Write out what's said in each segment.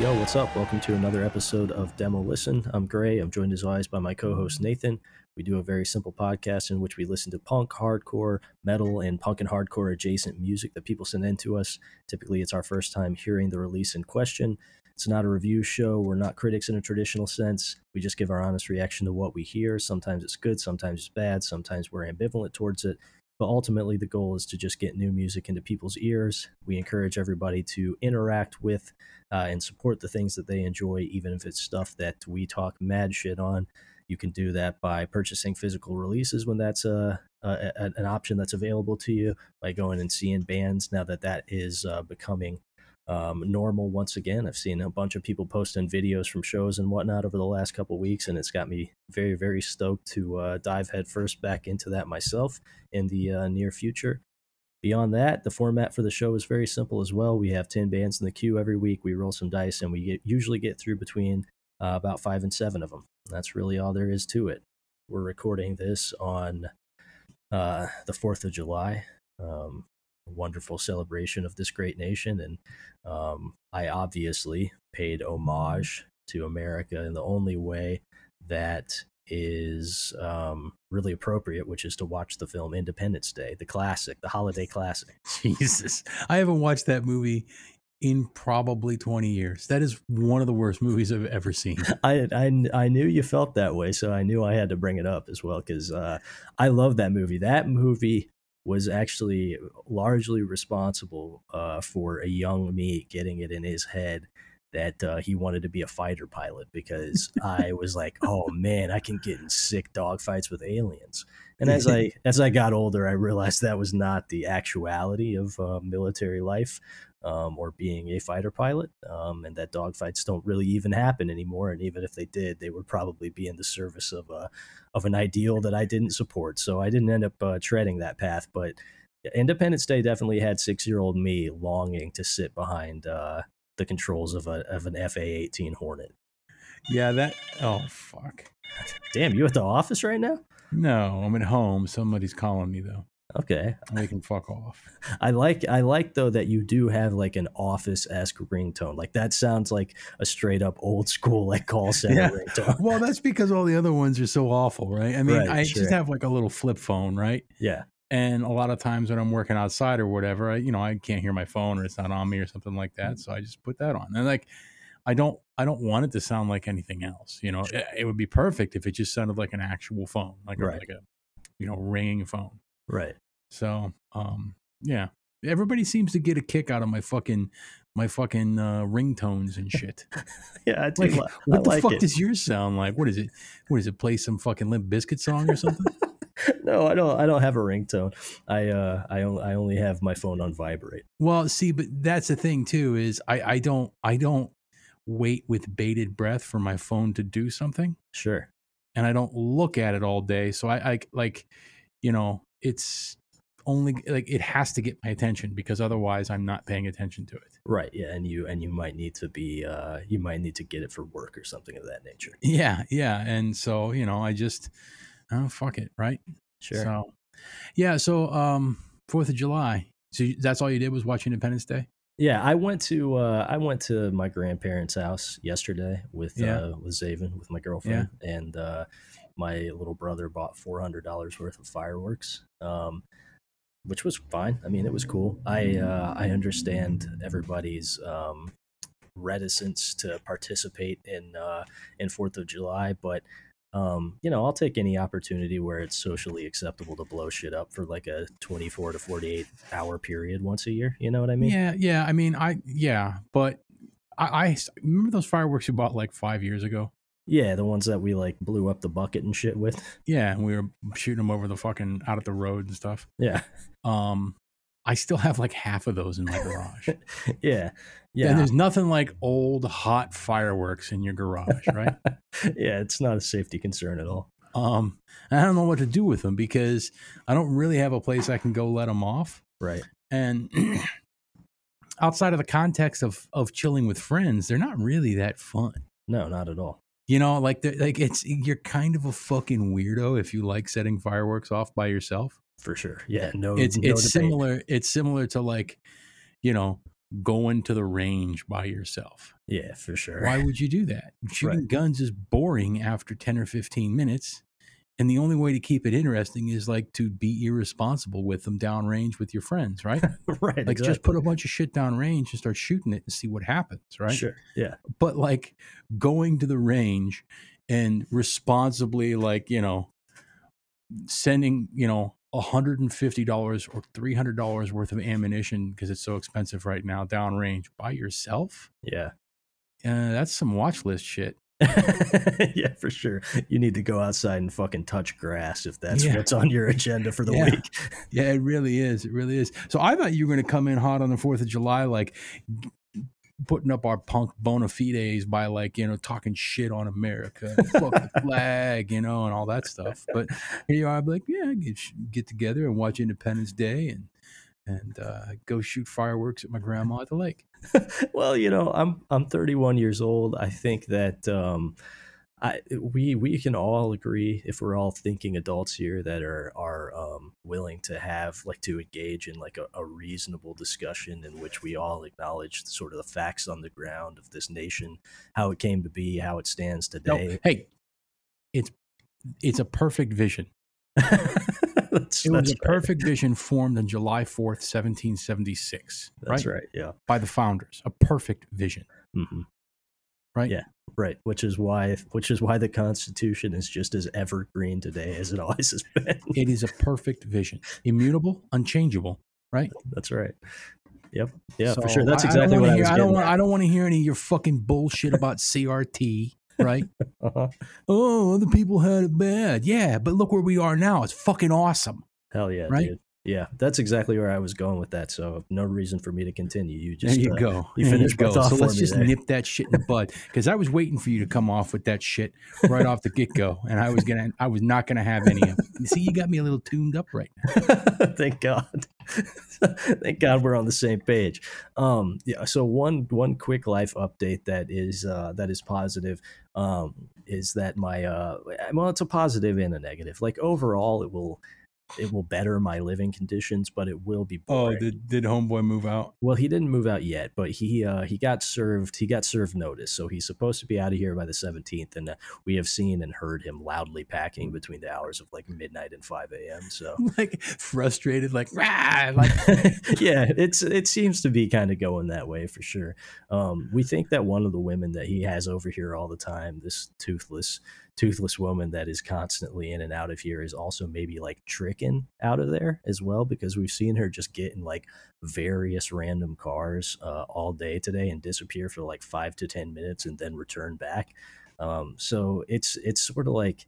Yo, what's up? Welcome to another episode of Demo Listen. I'm Gray. I'm joined as always by my co host Nathan. We do a very simple podcast in which we listen to punk, hardcore, metal, and punk and hardcore adjacent music that people send in to us. Typically, it's our first time hearing the release in question. It's not a review show. We're not critics in a traditional sense. We just give our honest reaction to what we hear. Sometimes it's good, sometimes it's bad, sometimes we're ambivalent towards it. But ultimately, the goal is to just get new music into people's ears. We encourage everybody to interact with uh, and support the things that they enjoy, even if it's stuff that we talk mad shit on. You can do that by purchasing physical releases when that's uh, a, a, an option that's available to you, by going and seeing bands now that that is uh, becoming um, normal once again. I've seen a bunch of people posting videos from shows and whatnot over the last couple weeks, and it's got me very, very stoked to uh, dive headfirst back into that myself in the uh, near future. Beyond that, the format for the show is very simple as well. We have 10 bands in the queue every week. We roll some dice, and we get, usually get through between uh, about five and seven of them. That's really all there is to it. We're recording this on uh, the 4th of July. Um, wonderful celebration of this great nation. And um, I obviously paid homage to America in the only way that is um, really appropriate, which is to watch the film Independence Day, the classic, the holiday classic. Jesus. I haven't watched that movie in probably 20 years. That is one of the worst movies I've ever seen. I, I, I knew you felt that way, so I knew I had to bring it up as well because uh, I love that movie. That movie was actually largely responsible uh, for a young me getting it in his head that uh, he wanted to be a fighter pilot because I was like, oh man, I can get in sick dogfights with aliens. And as I as I got older, I realized that was not the actuality of uh, military life um, or being a fighter pilot, um, and that dogfights don't really even happen anymore. And even if they did, they would probably be in the service of a of an ideal that I didn't support. So I didn't end up uh, treading that path. But Independence Day definitely had six year old me longing to sit behind uh, the controls of a of an FA eighteen Hornet. Yeah, that. Oh fuck. Damn, you at the office right now? No, I'm at home. Somebody's calling me though. Okay. They can fuck off. I like I like though that you do have like an office esque ringtone. Like that sounds like a straight up old school like call center yeah. ringtone. Well, that's because all the other ones are so awful, right? I mean, right, I sure. just have like a little flip phone, right? Yeah. And a lot of times when I'm working outside or whatever, I, you know, I can't hear my phone or it's not on me or something like that. Mm-hmm. So I just put that on. And like I don't I don't want it to sound like anything else. You know, it, it would be perfect if it just sounded like an actual phone, like right. a, like a you know ringing phone. Right. So, um, yeah, everybody seems to get a kick out of my fucking my fucking uh, ringtones and shit. yeah, I do. Like, what I the like fuck it. does yours sound like? What is it? What is it? Play some fucking Limp Bizkit song or something? no, I don't. I don't have a ringtone. I uh, I only I only have my phone on vibrate. Well, see, but that's the thing too. Is I I don't I don't wait with bated breath for my phone to do something. Sure. And I don't look at it all day, so I I like, you know, it's only like it has to get my attention because otherwise I'm not paying attention to it. Right. Yeah. And you and you might need to be uh you might need to get it for work or something of that nature. Yeah, yeah. And so, you know, I just oh fuck it, right? Sure. So yeah, so um Fourth of July. So that's all you did was watch Independence Day? Yeah, I went to uh, I went to my grandparents' house yesterday with Yeah. uh, with Zaven with my girlfriend, and uh, my little brother bought four hundred dollars worth of fireworks, um, which was fine. I mean, it was cool. I uh, I understand everybody's um, reticence to participate in uh, in Fourth of July, but um, you know, I'll take any opportunity where it's socially acceptable to blow shit up for like a twenty four to forty eight hour period once a year. You know what I mean? yeah, yeah. I mean, I yeah, but I, I remember those fireworks you bought like five years ago. Yeah, the ones that we like blew up the bucket and shit with. Yeah, and we were shooting them over the fucking out at the road and stuff. Yeah, Um, I still have like half of those in my garage. yeah, And yeah, there's nothing like old hot fireworks in your garage, right? yeah. It's not a safety concern at all. um, I don't know what to do with them because I don't really have a place I can go let them off. Right. And outside of the context of of chilling with friends, they're not really that fun. No, not at all. You know, like like it's you're kind of a fucking weirdo if you like setting fireworks off by yourself. For sure. Yeah. No. it's no it's debate. similar it's similar to like you know going to the range by yourself Yeah, for sure. why would you do that shooting Right. guns is boring after 10 or 15 minutes and the only way to keep it interesting is like to be irresponsible with them downrange with your friends right right. like just put a bunch of shit downrange and start shooting it and see what happens right Sure. Yeah. but like going to the range and responsibly like you know sending you know $150 or $300 worth of ammunition because it's so expensive right now downrange by yourself Yeah. uh, that's some watch list shit yeah, for sure. You need to go outside and fucking touch grass if that's Yeah. what's on your agenda for the Yeah. week. yeah it really is it really is so i thought you were going to come in hot on the 4th of july like putting up our punk bona fides by like you know talking shit on america fuck the flag you know and all that stuff but here you are I'm like yeah get, get together and watch independence day and and uh, go shoot fireworks at my grandma at the lake well, you know, I'm I'm 31 years old. I think that um, I we we can all agree if we're all thinking adults here that are are um, willing to have like to engage in like a, a reasonable discussion in which we all acknowledge sort of the facts on the ground of this nation, how it came to be, how it stands no, today. hey it's it's a perfect vision that's, it was that's a right. perfect vision formed on july 4th 1776 That's right right. Yeah. by the founders a perfect vision hmm right Yeah. Right. Which is why which is why the Constitution is just as evergreen today as it always has been. It is a perfect vision, immutable, unchangeable. Right? That's right. Yep. Yeah, for sure. That's exactly I- I don't exactly wanna what I hear, was I don't want. at. I don't want to hear any of your fucking bullshit about CRT. Right? Uh-huh. oh, other people had it bad. Yeah, but look where we are now. It's fucking awesome. Hell yeah, Right? dude. Yeah, that's exactly where I was going with that. So no reason for me to continue. You just there you uh, go. you finished go. So let's just there. nip that shit in the bud because I was waiting for you to come off with that shit right off the get go, and I was gonna. I was not gonna have any of. it. See, you got me a little tuned up right now. Thank God. Thank God we're on the same page. Um, yeah. So one one quick life update that is uh, that is positive um, is that my uh, well, it's a positive and a negative. Like overall, it will it will better my living conditions, but it will be Oh, did did homeboy move out? Well, he didn't move out yet, but he uh, he got served he got served notice, so he's supposed to be out of here by the seventeenth, and uh, we have seen and heard him loudly packing between the hours of like midnight and five a.m. So like frustrated, like rah, like yeah, it's it seems to be kind of going that way for sure. Um, we think that one of the women that he has over here all the time, this toothless toothless woman that is constantly in and out of here, is also maybe like tricking out of there as well because we've seen her just get in like various random cars uh, all day today and disappear for like five to ten minutes and then return back. Um, so it's it's sort of like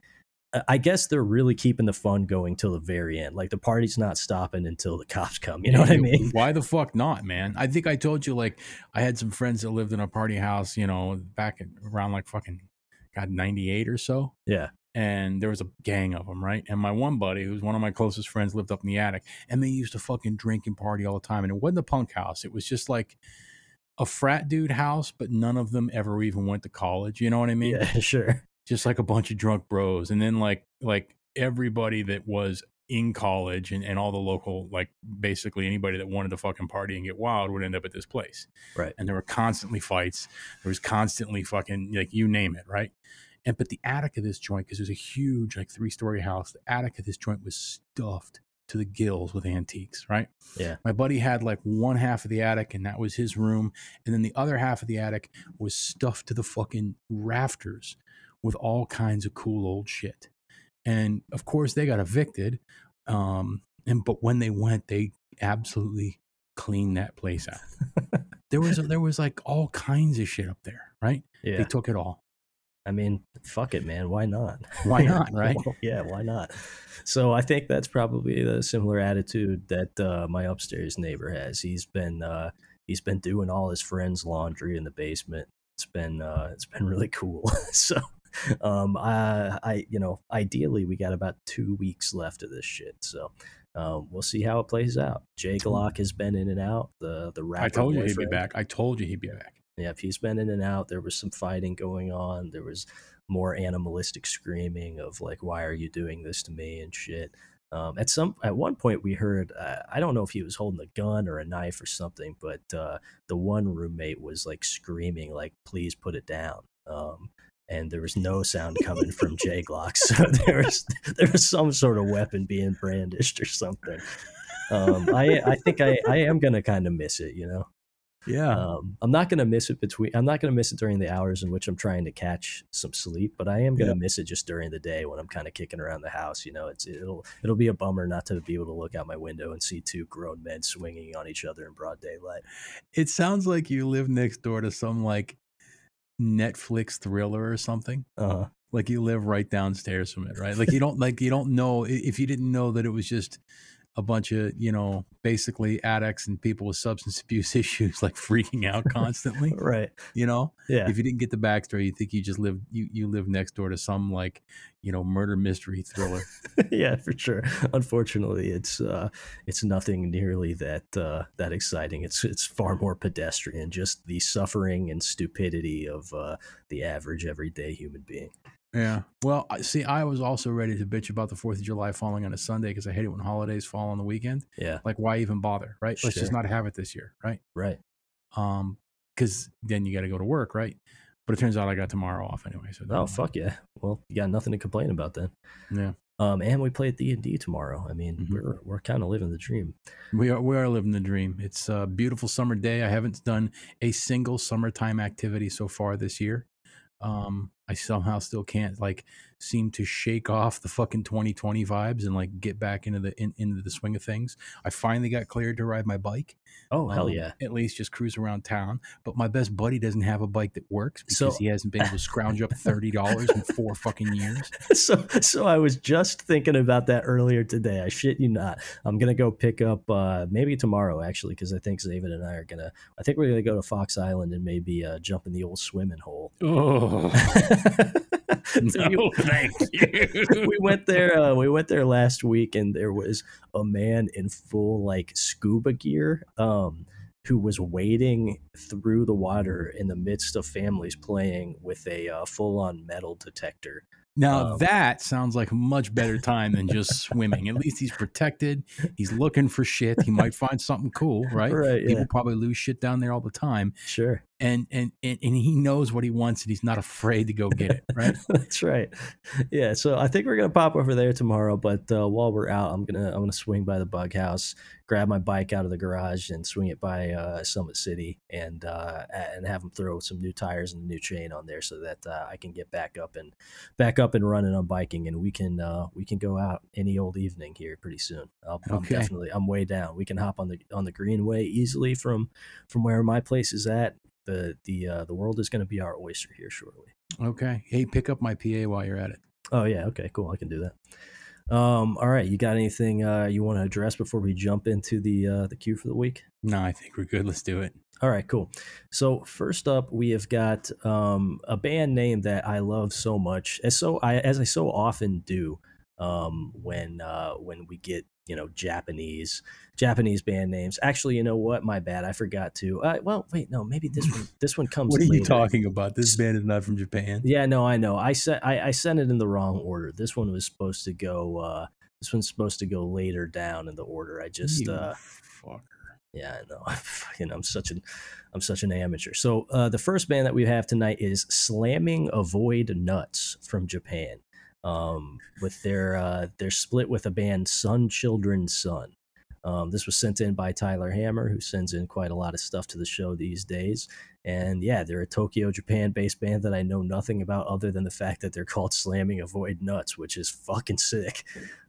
I- I guess they're really keeping the fun going till the very end. Like the party's not stopping until the cops come. You know what I mean? Why the fuck not, man? I think I told you like I had some friends that lived in a party house, you know, back around like fucking God ninety eight or so, Yeah. and there was a gang of them, right? And my one buddy, who's one of my closest friends, lived up in the attic, and they used to fucking drink and party all the time. And it wasn't a punk house; it was just like a frat dude house, but none of them ever even went to college. You know what I mean? Yeah, sure. Just like a bunch of drunk bros, and then like like everybody that was in college and, and all the local like basically anybody that wanted to fucking party and get wild would end up at this place. Right. and there were constantly fights. There was constantly fucking like you name it right? And but the attic of this joint because it was a huge like three story house the attic of this joint was stuffed to the gills with antiques right? Yeah. my buddy had like one half of the attic and that was his room. And then the other half of the attic was stuffed to the fucking rafters with all kinds of cool old shit and of course they got evicted um and but when they went they absolutely cleaned that place out there was there was like all kinds of shit up there right Yeah. they took it all I mean, fuck it, man. Why not? Why not, right? Well, yeah, why not? So I think that's probably the similar attitude that uh, my upstairs neighbor has. He's been uh, he's been doing all his friends' laundry in the basement. It's been uh, it's been really cool. so um, I I you know ideally we got about two weeks left of this shit. So. Um, we'll see how it plays out. Jay Glock has been in and out. The the rapper i told you he'd be back i told you he'd be back Yep, he's been in and out. There was some fighting going on. There was more animalistic screaming of like, "Why are you doing this to me?" and shit. Um, at some at one point, we heard uh, I don't know if he was holding a gun or a knife or something, but uh, the one roommate was like screaming, like, "Please put it down." Um, and there was no sound coming from J Glock, so there was there was some sort of weapon being brandished or something. Um, I I think I I am gonna kind of miss it, you know. yeah Um, I'm not going to miss it between. I'm not going to miss it during the hours in which I'm trying to catch some sleep, but I am going to Yeah. miss it just during the day when I'm kind of kicking around the house. You know, it's it'll it'll be a bummer not to be able to look out my window and see two grown men swinging on each other in broad daylight. it sounds like you live next door to some like netflix thriller or something Uh, like you live right downstairs from it right? Like you don't like you don't know if you didn't know that it was just a bunch of you know basically addicts and people with substance abuse issues like freaking out constantly right? you know Yeah. if you didn't get the backstory you think you just live you, you live next door to some like you know murder mystery thriller yeah, for sure. Unfortunately, it's uh, it's nothing nearly that uh, that exciting. It's it's far more pedestrian. Just the suffering and stupidity of uh, the average everyday human being. Yeah well see i was also ready to bitch about the fourth of july falling on a sunday because i hate it when holidays fall on the weekend Yeah. like why even bother right let's just not have it this year right Right. um because then you got to go to work right but it turns out i got tomorrow off anyway so Oh fuck yeah! Well, you got nothing to complain about then. yeah Um, and we play at D and D tomorrow. I mean, Mhm. we're we're kind of living the dream. We are we are living the dream. It's a beautiful summer day. I haven't done a single summertime activity so far this year. Um, I somehow still can't like seem to shake off the fucking 2020 vibes and like get back into the in, into the swing of things. I finally got cleared to ride my bike. Oh hell Um, yeah! At least just cruise around town. But my best buddy doesn't have a bike that works because So- he hasn't been able to scrounge up thirty dollars in four fucking years. so so I was just thinking about that earlier today. I shit you not. I'm gonna go pick up uh, maybe tomorrow actually because I think David and I are gonna. I think we're gonna go to Fox Island and maybe uh, jump in the old swimming hole. Oh So you- thank you. we went there uh, we went there last week and there was a man in full like scuba gear um who was wading through the water in the midst of families playing with a uh, full-on metal detector Now Um, that sounds like a much better time than just swimming. At least he's protected. He's looking for shit. He might find something cool, right? right yeah People probably lose shit down there all the time, sure and and and, and he knows what he wants, and he's not afraid to go get it, right? that's right. Yeah so i think we're gonna pop over there tomorrow but uh, while we're out i'm gonna i'm gonna swing by the bug house grab my bike out of the garage and swing it by uh, summit city and uh, and have them throw some new tires and a new chain on there so that uh, i can get back up and back up and running on biking and we can uh, we can go out any old evening here pretty soon. I'll, i'm definitely i'm way down. We can hop on the on the greenway easily from from where my place is at the the uh, the world is going to be our oyster here shortly Okay. Hey, pick up my PA while you're at it. Oh yeah, okay, cool. I can do that. Um, all right, you got anything uh, you want to address before we jump into the uh, the queue for the week? No, I think we're good. Let's do it. All right, cool. So first up, we have got um, a band name that I love so much, as so I as I so often do um, when uh, when we get you know Japanese Japanese band names. Actually, you know what? My bad. I forgot to. Uh, well, wait, no, maybe this one this one comes. What are you talking about? This band is not from Japan. Yeah, no, I know. I sent I, I sent it in the wrong order. This one was supposed to go. Uh, this one's supposed to go later down in the order. I just. Uh, fucker. yeah, I know. Fucking, I'm such an, I'm such an amateur. So uh, the first band that we have tonight is Slamming Avoid Nuts from Japan. Um, with their uh, their split with a band Sun Children Sun. Um, this was sent in by Tyler Hammer, who sends in quite a lot of stuff to the show these days. And yeah, they're a Tokyo, Japan based band that I know nothing about other than the fact that they're called Slamming Avoid Nuts, which is fucking sick.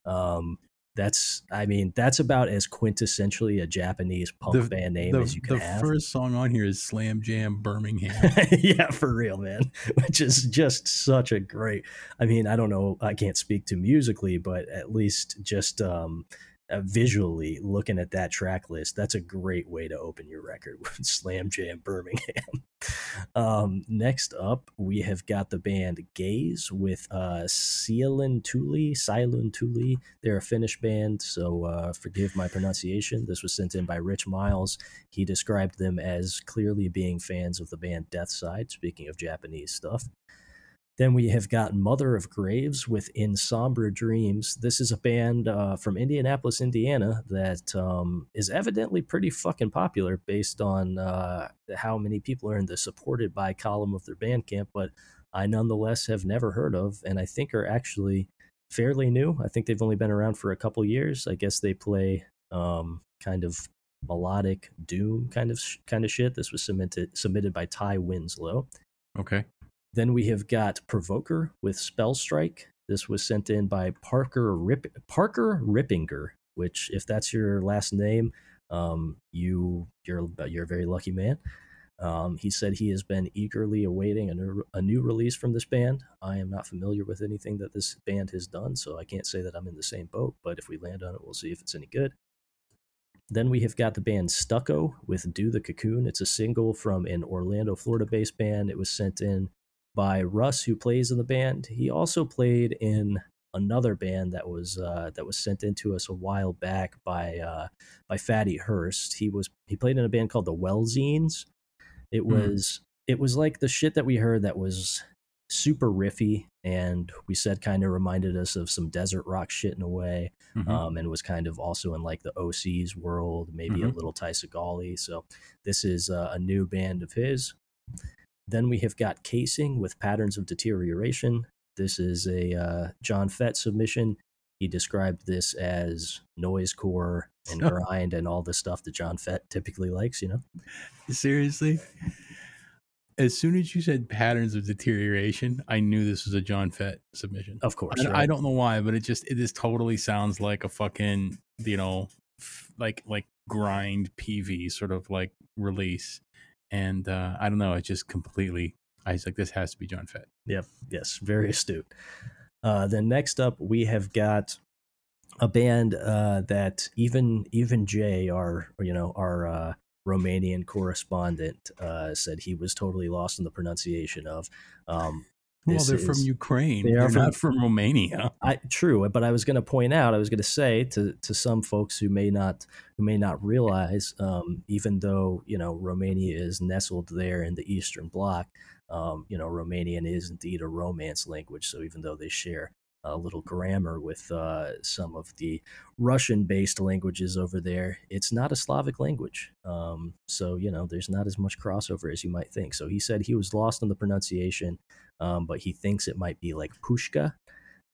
Um, that's, I mean, that's about as quintessentially a Japanese punk The- band name The, as you can the have. first song on here is Slam Jam Birmingham. yeah, for real, man. Which is just such a great. I mean, I don't know. I can't speak to musically, but at least just um, uh, visually looking at that track list, that's a great way to open your record with Slam Jam Birmingham. um, next up, we have got the band Gaze with uh, Tuli. Silun Tuli. They're a Finnish band, so uh, forgive my pronunciation. This was sent in by Rich Miles. He described them as clearly being fans of the band Death Side, speaking of Japanese stuff. Then we have got Mother of Graves with In Somber Dreams. This is a band uh, from Indianapolis, Indiana, that um, is evidently pretty fucking popular based on uh, how many people are in the supported by column of their Bandcamp, but I nonetheless have never heard of, and I think are actually fairly new. I think they've only been around for a couple years. I guess they play um, kind of melodic doom kind of kind of shit. This was submitted submitted by Ty Winslow. Okay. Then we have got Provoker with Spell Strike. This was sent in by Parker Rip Parker Rippinger, which if that's your last name, um, you you're you're a very lucky man. Um, he said he has been eagerly awaiting a new, a new release from this band. I am not familiar with anything that this band has done, so I can't say that I'm in the same boat. But if we land on it, we'll see if it's any good. Then we have got the band Stucco with Do the Cocoon. It's a single from an Orlando, Florida based band. It was sent in by Russ, who plays in the band. He also played in another band that was uh, that was sent in to us a while back by uh, by Fatty Hurst. He was he played in a band called the Wellzines. It Hmm. was it was like the shit that we heard that was super riffy and we said kind of reminded us of some desert rock shit in a way Mhm. um, and was kind of also in like the OC's world, maybe a Mhm. little Ty Segali. So this is uh, a new band of his. Then we have got Casing with Patterns of Deterioration. This is a uh, John Fett submission. He described this as noise core and grind and all the stuff that John Fett typically likes, you know? Seriously? As soon as you said patterns of deterioration, I knew this was a John Fett submission. Of course. Right? I don't know why, but it just it just totally sounds like a fucking you know f- like like grind PV sort of like release, and uh I don't know. It just completely. I was like, this has to be John Fett. Yep. Yes. Very astute. Uh, then next up, we have got a band uh, that even even Jay, our you know our uh, Romanian correspondent, uh, said he was totally lost in the pronunciation of. Um, Well, they're from Ukraine. they are from- not from Romania. I true, but I was going to point out, I was going to say to to some folks who may not who may not realize, um, even though you know Romania is nestled there in the Eastern Bloc, um, you know Romanian is indeed a Romance language. So even though they share a little grammar with uh, some of the Russian-based languages over there, it's not a Slavic language. Um, so you know there's not as much crossover as you might think. So he said he was lost on the pronunciation, um, but he thinks it might be like Pushka.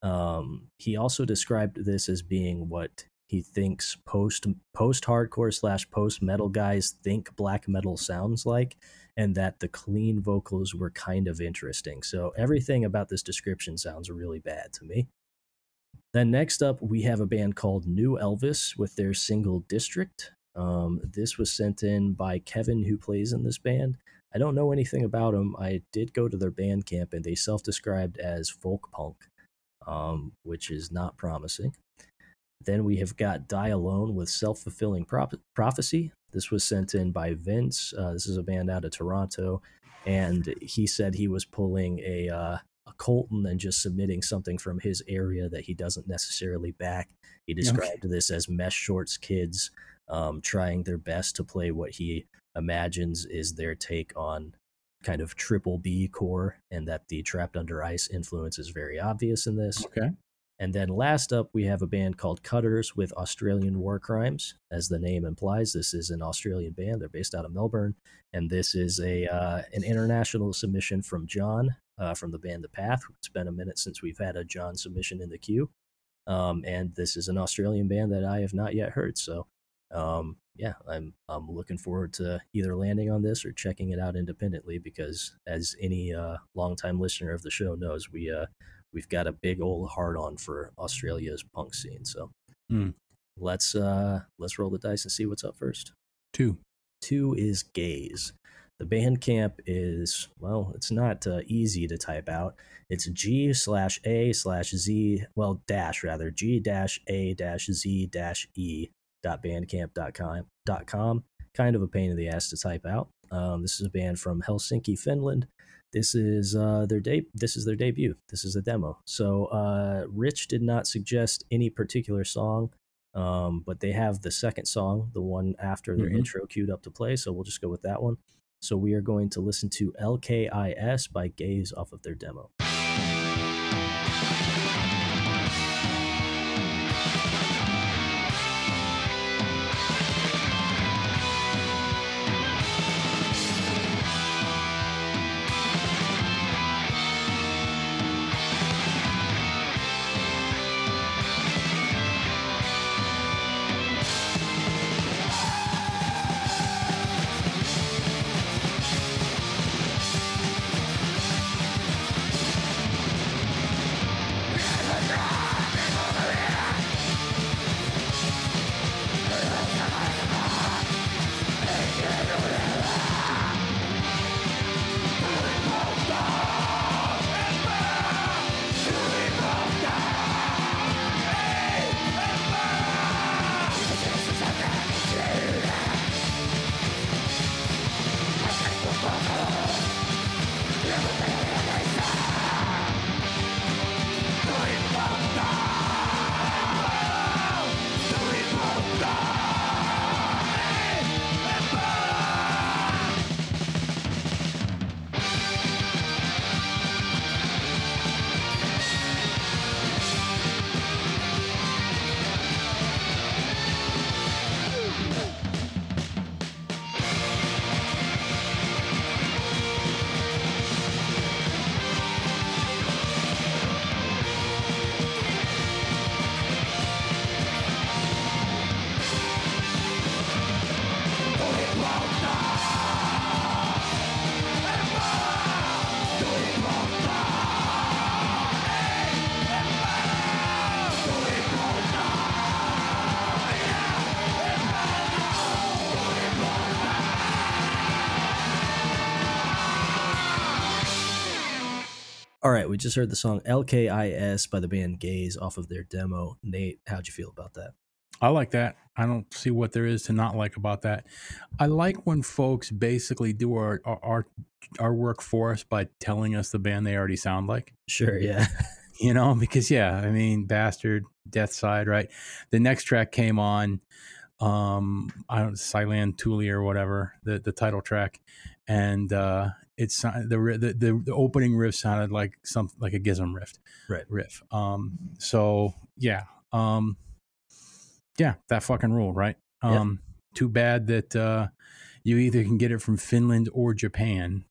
Um, he also described this as being what he thinks post post hardcore slash post metal guys think black metal sounds like, and that the clean vocals were kind of interesting. So everything about this description sounds really bad to me. Then next up, we have a band called New Elvis with their single District. Um, this was sent in by Kevin, who plays in this band. I don't know anything about them. I did go to their Bandcamp, and they self described as folk punk. um, which is not promising. Then we have got Die Alone with Self Fulfilling Prophecy. This was sent in by Vince. Uh, this is a band out of Toronto. And he said he was pulling a, uh, a Colton and just submitting something from his area that he doesn't necessarily back. He described this as Mesh Shorts kids um, trying their best to play what he imagines is their take on kind of triple B core, and that the Trapped Under Ice influence is very obvious in this. Okay. And then last up, we have a band called Cutters with Australian War Crimes. As the name implies, this is an Australian band. They're based out of Melbourne, and this is a uh, an international submission from John uh, from the band The Path. It's been a minute since we've had a John submission in the queue, um, and this is an Australian band that I have not yet heard. So, um, yeah, I'm I'm looking forward to either landing on this or checking it out independently because, as any uh, longtime listener of the show knows, we uh, we've got a big old hard on for Australia's punk scene. So Hmm. let's uh let's roll the dice and see what's up first. Two. Two is Gaze. The Bandcamp is well, it's not uh, easy to type out. It's G slash A slash Z, well dash rather G dash A dash Z dash E dot bandcamp dot com dot com. Kind of a pain in the ass to type out. Um, this is a band from Helsinki, Finland this is uh, their de- this is their debut. This is a demo. So uh, Rich did not suggest any particular song, um, but they have the second song, the one after their Mhm. intro, queued up to play. So we'll just go with that one. So we are going to listen to LKIS by Gaze off of their demo. We just heard the song LKIS by the band Gaze off of their demo. Nate, how'd you feel about that? I like that. I don't see what there is to not like about that. I like when folks basically do our our our, work for us by telling us the band they already sound like. Sure, yeah. You know, because yeah, I mean, Bastard, Death Side, right? The next track came on, um, I don't Silent Thule or whatever the the title track, and uh, it's the, the the the opening riff sounded like something like a Gism riff, Right. Riff. Um, so yeah, um, yeah, that fucking rule, right? Yeah. Um, too bad that uh, you either can get it from Finland or Japan.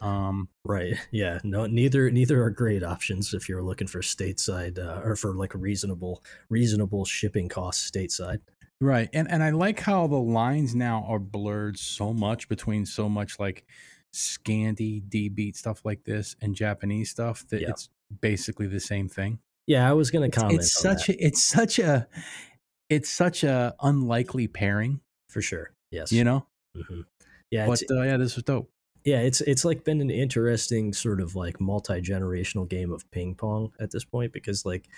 Um, Right. Yeah. No. Neither. Neither are great options if you're looking for stateside uh, or for like reasonable, reasonable shipping costs stateside. Right. And and I like how the lines now are blurred so much between so much like Scandi, D beat stuff like this and Japanese stuff that Yeah. it's basically the same thing. Yeah, I was going to comment. it's on such that, a it's such a it's such a unlikely pairing, for sure. Yes. you know? hmm Yeah. But uh, yeah, this was dope. Yeah, it's it's like been an interesting sort of like multi generational game of ping pong at this point because like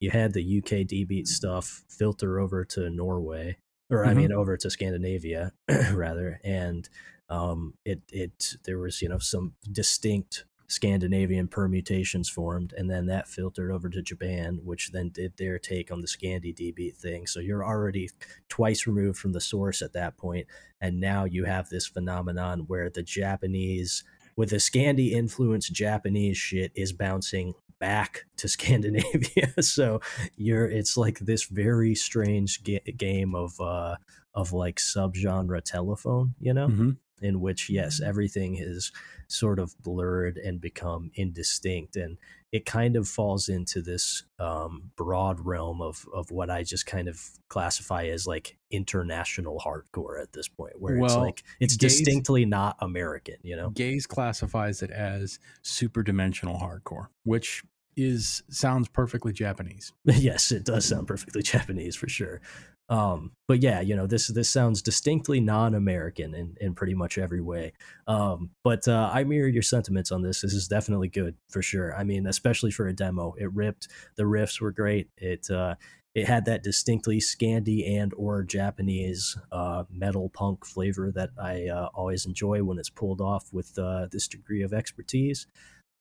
you had the UK D beat stuff filter over to Norway, or I Mhm. mean over to Scandinavia rather, and um, it it there was you know some distinct Scandinavian permutations formed, and then that filtered over to Japan, which then did their take on the Scandi DB thing. So you're already twice removed from the source at that point, and now you have this phenomenon where the Japanese with the Scandi influence Japanese shit is bouncing back to Scandinavia. so you're it's like this very strange ga- game of uh of like subgenre telephone, you know, Mhm. In which yes, everything is sort of blurred and become indistinct and it kind of falls into this um, broad realm of of what I just kind of classify as like international hardcore at this point, where it's like it's gays- distinctly not American, you know. Gaze classifies it as super dimensional hardcore, which is sounds perfectly Japanese. yes, it does sound perfectly Japanese for sure. Um, but yeah, you know, this this sounds distinctly non-American in, in pretty much every way. Um, but uh, I mirror your sentiments on this. This is definitely good for sure. I mean, especially for a demo, it ripped. The riffs were great. It uh, it had that distinctly Scandi and or Japanese uh, metal punk flavor that I uh, always enjoy when it's pulled off with uh, this degree of expertise.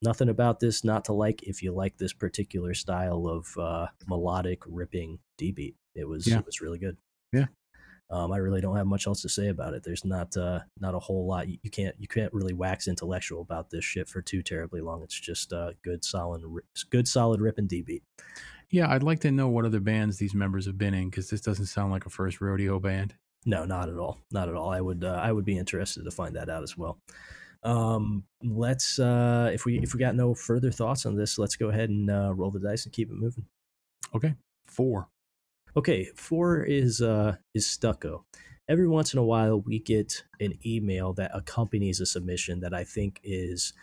Nothing about this not to like if you like this particular style of uh, melodic ripping D beat. It was Yeah. it was really good. Yeah. Um, I really don't have much else to say about it. There's not uh, not a whole lot. You, you can't you can't really wax intellectual about this shit for too terribly long. It's just uh, good solid good solid ripping D beat. Yeah, I'd like to know what other bands these members have been in because this doesn't sound like a first rodeo band. No, not at all. Not at all. I would uh, I would be interested to find that out as well. Um, let's uh, if we if we got no further thoughts on this, let's go ahead and uh, roll the dice and keep it moving. Okay, four. Okay, four is uh is stucco. Every once in a while, we get an email that accompanies a submission that I think is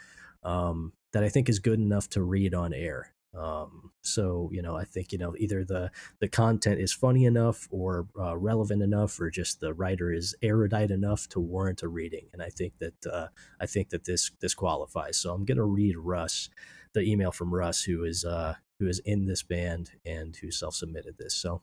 um, that I think is good enough to read on air. Um, so you know, I think you know either the the content is funny enough or uh, relevant enough, or just the writer is erudite enough to warrant a reading. And I think that uh, I think that this this qualifies. So I'm gonna read Russ, the email from Russ, who is uh, who is in this band and who self submitted this. So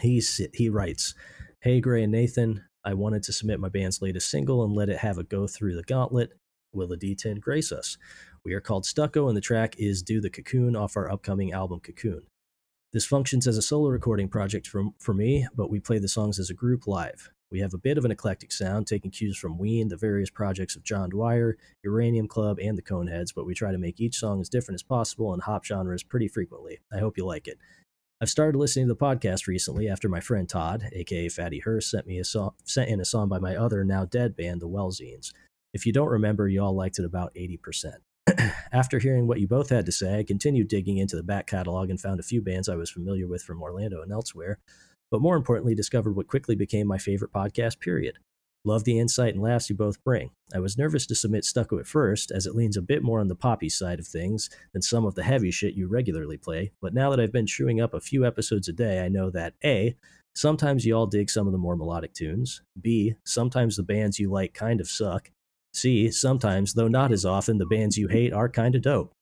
he's he writes, "Hey Gray and Nathan, I wanted to submit my band's latest single and let it have a go through the gauntlet. Will the D10 grace us? We are called Stucco, and the track is "Do the Cocoon" off our upcoming album Cocoon. This functions as a solo recording project for, for me, but we play the songs as a group live. We have a bit of an eclectic sound, taking cues from Ween, the various projects of John Dwyer, Uranium Club, and the Coneheads, but we try to make each song as different as possible and hop genres pretty frequently. I hope you like it. I've started listening to the podcast recently after my friend Todd, aka Fatty Hurst, sent me a song, sent in a song by my other now dead band, the Wellzines. If you don't remember, you all liked it about 80%. After hearing what you both had to say, I continued digging into the back catalog and found a few bands I was familiar with from Orlando and elsewhere, but more importantly, discovered what quickly became my favorite podcast, period. Love the insight and laughs you both bring. I was nervous to submit Stucco at first, as it leans a bit more on the poppy side of things than some of the heavy shit you regularly play, but now that I've been chewing up a few episodes a day, I know that A, sometimes you all dig some of the more melodic tunes, B, sometimes the bands you like kind of suck, C, sometimes, though not as often, the bands you hate are kind of dope.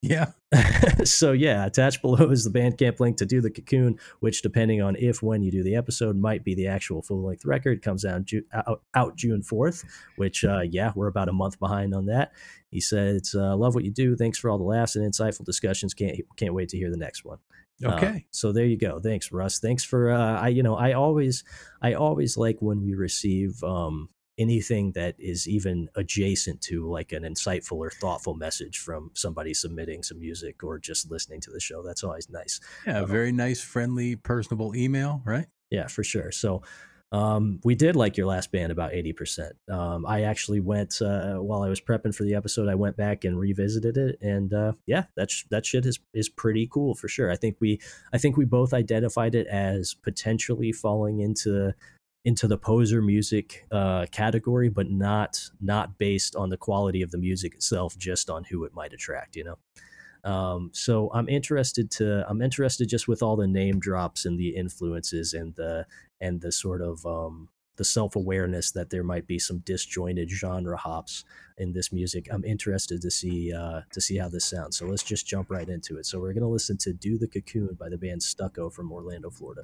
Yeah. so yeah, attached below is the Bandcamp link to do the cocoon, which depending on if when you do the episode might be the actual full length record. Comes out, Ju- out out June fourth, which uh, yeah, we're about a month behind on that. He says, uh, "Love what you do. Thanks for all the laughs and insightful discussions. Can't can't wait to hear the next one." Uh, Okay. so there you go. Thanks, Russ. Thanks for uh, I you know I always I always like when we receive um, anything that is even adjacent to like an insightful or thoughtful message from somebody submitting some music or just listening to the show. That's always nice. yeah. Very nice, friendly, personable email, right? Yeah, for sure. So um, we did like your last band about 80%. Um, I actually went, uh, while I was prepping for the episode, I went back and revisited it. And uh, yeah, that, sh- that shit is, is pretty cool for sure. I think we, I think we both identified it as potentially falling into, into the poser music uh, category, but not, not based on the quality of the music itself, just on who it might attract, you know? Um, so I'm interested to I'm interested just with all the name drops and the influences and the and the sort of um, the self awareness that there might be some disjointed genre hops in this music. I'm interested to see uh, to see how this sounds. So let's just jump right into it. So we're gonna listen to "Do the Cocoon" by the band Stucco from Orlando, Florida.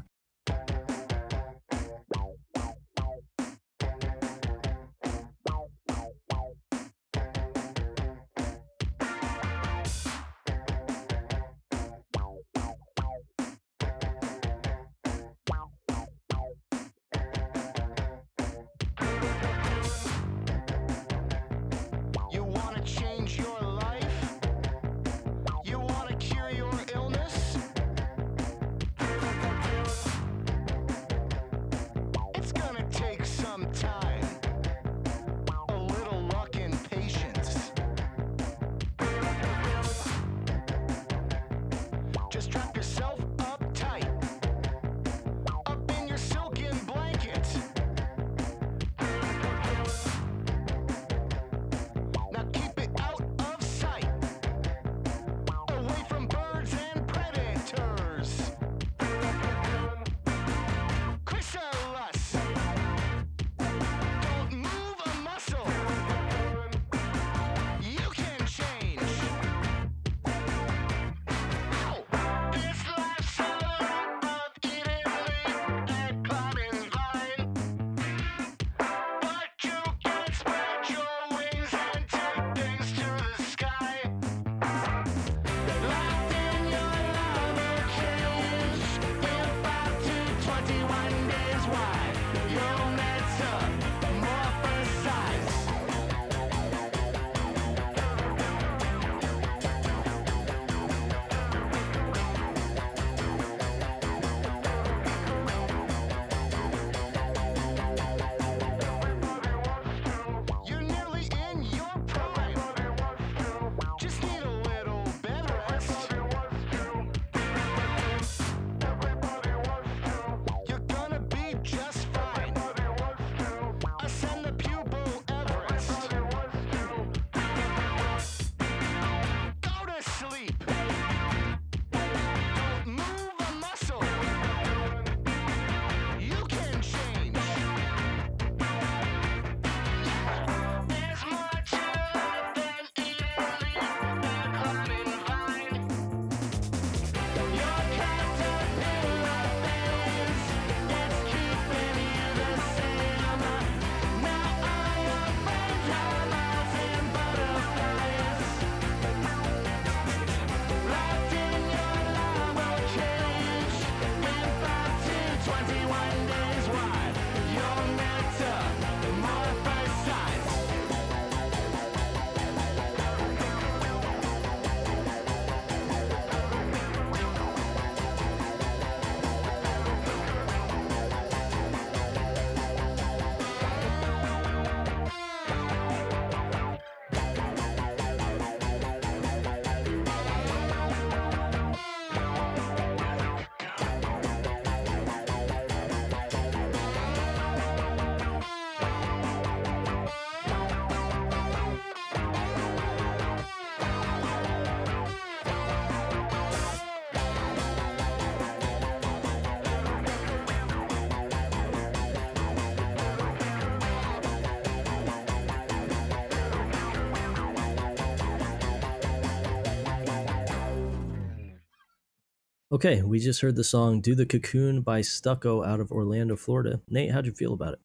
Okay, we just heard the song "Do the Cocoon" by Stucco out of Orlando, Florida. Nate, how'd you feel about it?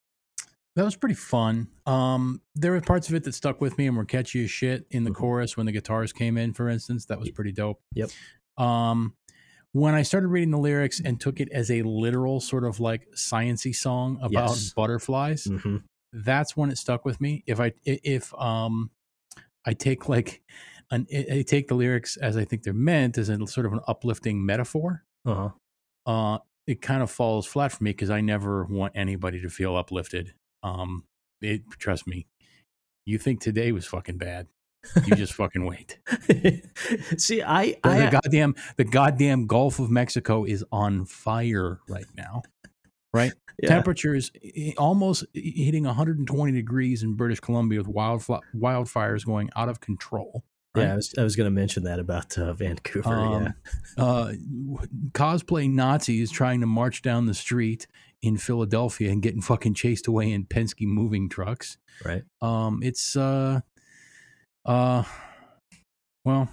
That was pretty fun. Um, there were parts of it that stuck with me and were catchy as shit in the Mhm. chorus when the guitars came in, for instance. That was pretty dope. Yep. Um, when I started reading the lyrics and took it as a literal sort of like sciency song about Yes. butterflies, hmm that's when it stuck with me. If I i- if um I take like an I I take the lyrics as I think they're meant as a sort of an uplifting metaphor, Uh huh. uh it kind of falls flat for me because I never want anybody to feel uplifted. Um it trust me. You think today was fucking bad. You just fucking wait. See, I, The, I the goddamn the goddamn Gulf of Mexico is on fire right now. Right? yeah. Temperatures almost hitting 120 degrees in British Columbia with wildfires going out of control. Yeah. I was, I was going to mention that about uh, Vancouver. yeah. Um, uh, cosplay Nazis trying to march down the street in Philadelphia and getting fucking chased away in Penske moving trucks. Right. Um, it's uh, uh, well,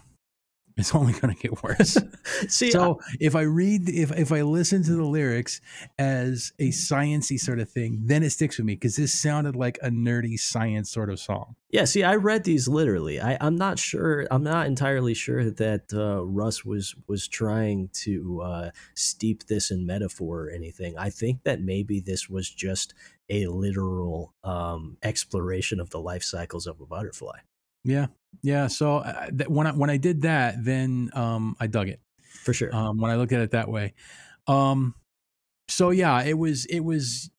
it's only going to get worse. See, so if I read, if if I listen to the lyrics as a sciency sort of thing, then it sticks with me because this sounded like a nerdy science sort of song. Yeah, see, I read these literally. I, I'm not sure. I'm not entirely sure that uh, Russ was was trying to uh, steep this in metaphor or anything. I think that maybe this was just a literal um, exploration of the life cycles of a butterfly. Yeah, yeah. So uh, th- when I when I did that, then um, I dug it For sure. um, when I looked at it that way. Um, so yeah, it was it was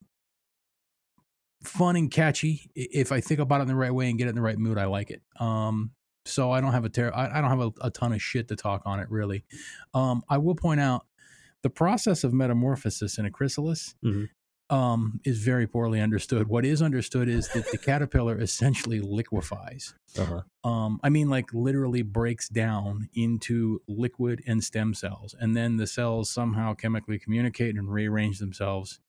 fun and catchy. If I think about it in the right way and get it in the right mood, I like it. Um, so I don't have a ter- I, I don't have a, a ton of shit to talk on it really. Um, I will point out the process of metamorphosis in a chrysalis Mhm. Um, is very poorly understood. What is understood is that the caterpillar essentially liquefies. uh-huh. Um, I mean, like literally breaks down into liquid and stem cells, and then the cells somehow chemically communicate and rearrange themselves,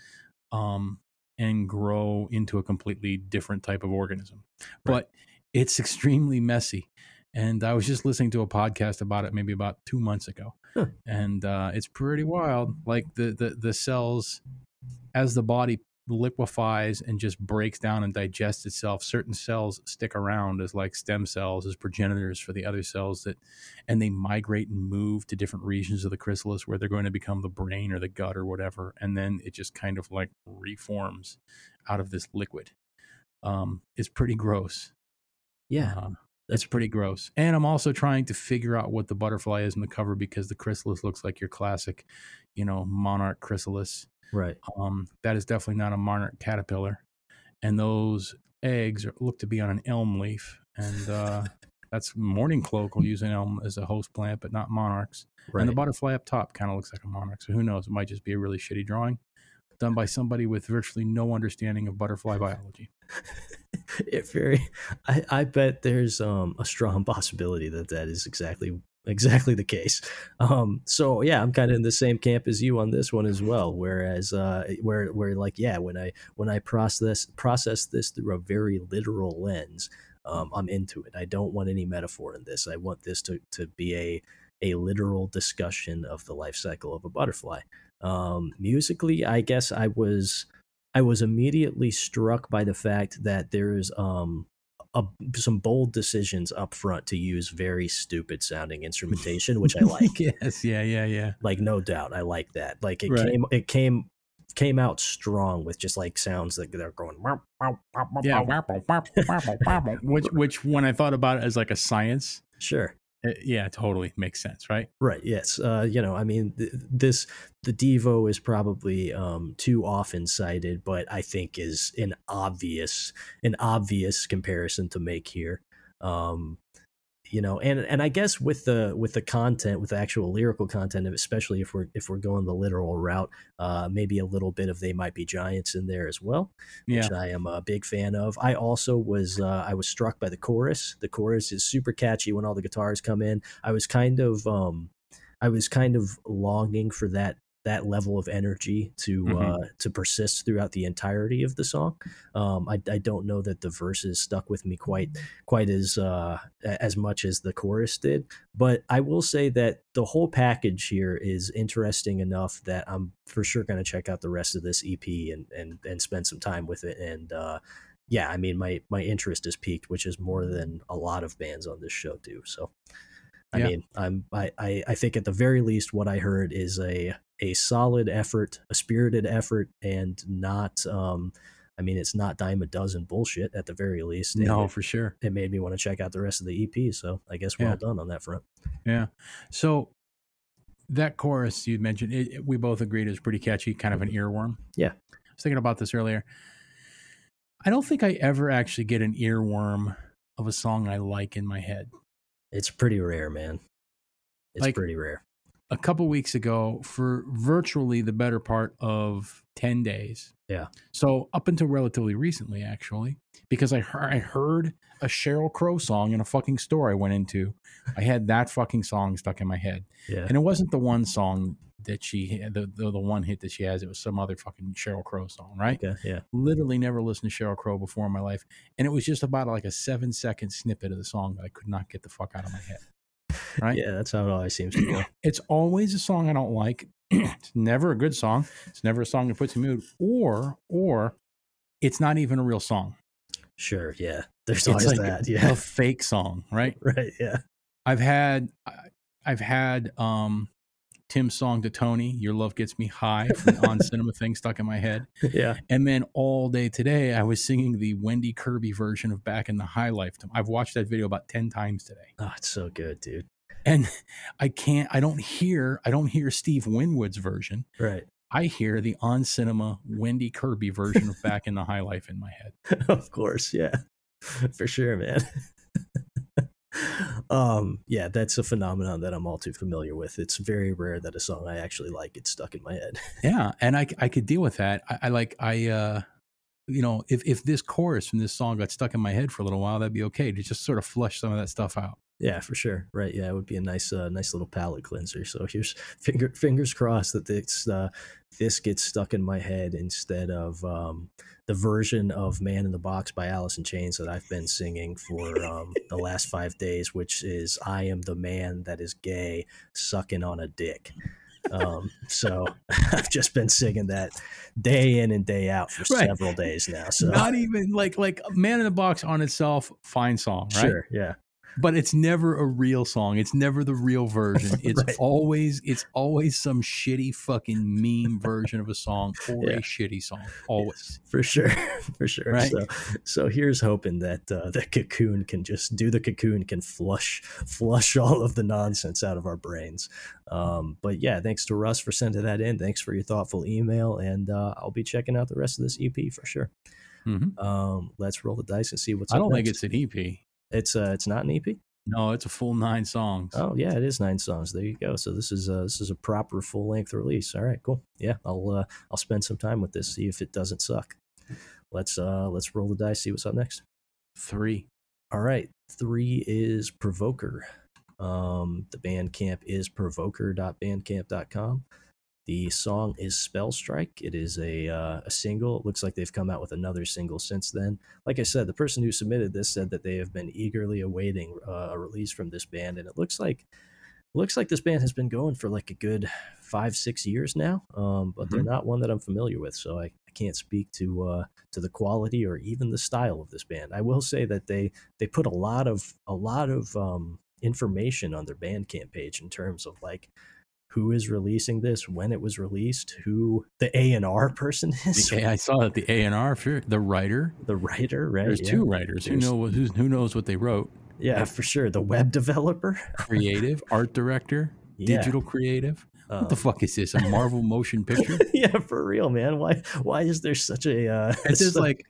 um, and grow into a completely different type of organism. Right. But it's extremely messy, and I was just listening to a podcast about it maybe about two months ago, Huh. and uh, it's pretty wild. Like the the the cells, as the body liquefies and just breaks down and digests itself certain cells stick around as like stem cells as progenitors for the other cells that and they migrate and move to different regions of the chrysalis where they're going to become the brain or the gut or whatever and then it just kind of like reforms out of this liquid um it's pretty gross Yeah, uh, that's pretty gross. And I'm also trying to figure out what the butterfly is in the cover because the chrysalis looks like your classic, you know, monarch chrysalis. Right. Um, that is definitely not a monarch caterpillar. And those eggs are, look to be on an elm leaf. And uh, that's mourning cloak will use an elm as a host plant, but not monarchs. Right. And the butterfly up top kind of looks like a monarch. So who knows? It might just be a really shitty drawing done by somebody with virtually no understanding of butterfly biology. it very I, I bet there's um a strong possibility that that is exactly exactly the case. Um so yeah i'm kind of in the same camp as you on this one as well whereas uh where where like yeah when i when i process process this through a very literal lens um i'm into it. I don't want any metaphor in this. I want this to to be a a literal discussion of the life cycle of a butterfly. Um musically i guess i was I was immediately struck by the fact that there's um a, some bold decisions up front to use very stupid sounding instrumentation, which I like. yes, yeah, yeah, yeah. like no doubt, I like that. Like it Right. came, it came, came out strong with just like sounds that they're going. "Wow, wow, wow, wow, Yeah, which which when I thought about it as like a science, Sure. Uh, yeah, totally makes sense, right? Right. Yes. Uh, you know, I mean, th- this the Devo is probably um, too often cited, but I think is an obvious an obvious comparison to make here. Um, you know, and and I guess with the with the content, with the actual lyrical content, especially if we're if we're going the literal route, uh, maybe a little bit of they might be giants in there as well Yeah, which I am a big fan of. I also was uh, I was struck by the chorus. The chorus is super catchy when all the guitars come in. I was kind of um, I was kind of longing for that that level of energy to Mhm. uh, to persist throughout the entirety of the song. Um, I, I don't know that the verses stuck with me quite quite as uh, as much as the chorus did, but I will say that the whole package here is interesting enough that I'm for sure going to check out the rest of this EP and and and spend some time with it. And uh, yeah, I mean my my interest is piqued, which is more than a lot of bands on this show do. So. I Yeah. mean, I'm I, I I think at the very least what I heard is a a solid effort, a spirited effort, and not um I mean it's not dime a dozen bullshit at the very least. No, it, for sure. it made me want to check out the rest of the EP. So I guess well Yeah. done on that front. Yeah. So that chorus you mentioned, it, it- we both agreed is pretty catchy, kind of an earworm. Yeah. I was thinking about this earlier. I don't think I ever actually get an earworm of a song I like in my head. It's pretty rare, man. It's Like- pretty rare. a couple weeks ago for virtually the better part of 10 days. Yeah. So up until relatively recently, actually, because I heard, I heard a Sheryl Crow song in a fucking store I went into. I had that fucking song stuck in my head. Yeah. And it wasn't the one song that she the, the the one hit that she has. It was some other fucking Sheryl Crow song, right? Okay, yeah. Literally never listened to Sheryl Crow before in my life, and it was just about like a seven second snippet of the song that I could not get the fuck out of my head. Right? Yeah, that's how it always seems to go. It's always a song I don't like. it's never a good song. It's never a song that puts me in mood, or or it's not even a real song. Sure, yeah. There's always like that. Yeah, a fake song, right? Right, yeah. I've had I- I've had um Tim's song to Tony, Your Love Gets Me High from the on cinema thing stuck in my head. Yeah. And then all day today I was singing the Wendy Kirby version of Back in the High Life. I've watched that video about 10 times today. Oh, it's so good, dude. And I can't I don't hear I don't hear Steve Winwood's version. Right. I hear the on cinema Wendy Kirby version of Back in the High Life in my head. of course, yeah. For sure, man. Um, yeah, that's a phenomenon that I'm all too familiar with. It's very rare that a song I actually like gets stuck in my head. Yeah, and I I could deal with that. I, I like I uh you know if if this chorus from this song got stuck in my head for a little while, that'd be okay to just sort of flush some of that stuff out. Yeah, for sure. Right. Yeah, it would be a nice, uh, nice little palate cleanser. So here's finger, fingers crossed that this, uh, this gets stuck in my head instead of um, the version of "Man in the Box" by Alice in Chains that I've been singing for um, the last five days, which is "I am the man that is gay, sucking on a dick." Um, so I've just been singing that day in and day out for Right. several days now. So Not even like like Man in the Box on itself, fine song, right? sure, yeah, But it's never a real song. It's never the real version. It's Right. always it's always some shitty fucking meme version of a song or Yeah. a shitty song. Always. for sure for sure Right? so so here's hoping that uh, the cocoon can just do the cocoon can flush flush all of the nonsense out of our brains um, but yeah thanks to russ for sending that in thanks for your thoughtful email and uh, i'll be checking out the rest of this ep for sure Mhm. um, let's roll the dice and see what's I don't think it's an EP. It's uh it's not an ep No, it's a full nine songs. oh yeah it is nine songs there you go so this is uh this is a proper full length release all right cool yeah i'll uh i'll spend some time with this see if it doesn't suck let's uh let's roll the dice see what's up next Three. All right. Three is Provoker. Um, the Bandcamp is provoker.bandcamp.com. The song is Spell Strike. It is a, uh, a single. It looks like they've come out with another single since then. Like I said, the person who submitted this said that they have been eagerly awaiting uh, a release from this band, and it looks like looks like this band has been going for like a good five six years now. Um, but they're not one that I'm familiar with, so I, I can't speak to uh, to the quality or even the style of this band. I will say that they they put a lot of a lot of um, information on their Bandcamp page in terms of like who is releasing this, when it was released, who the A and R person is, The- I saw that the A and R, the writer. the writer, right? There's yeah. two writers who There's- know who's, who knows what they wrote. Yeah, for sure. The web developer, Creative, art director, Yeah. digital creative. What the Um, fuck is this? A Marvel motion picture? yeah, for real, man. Why why is there such a uh, It's just like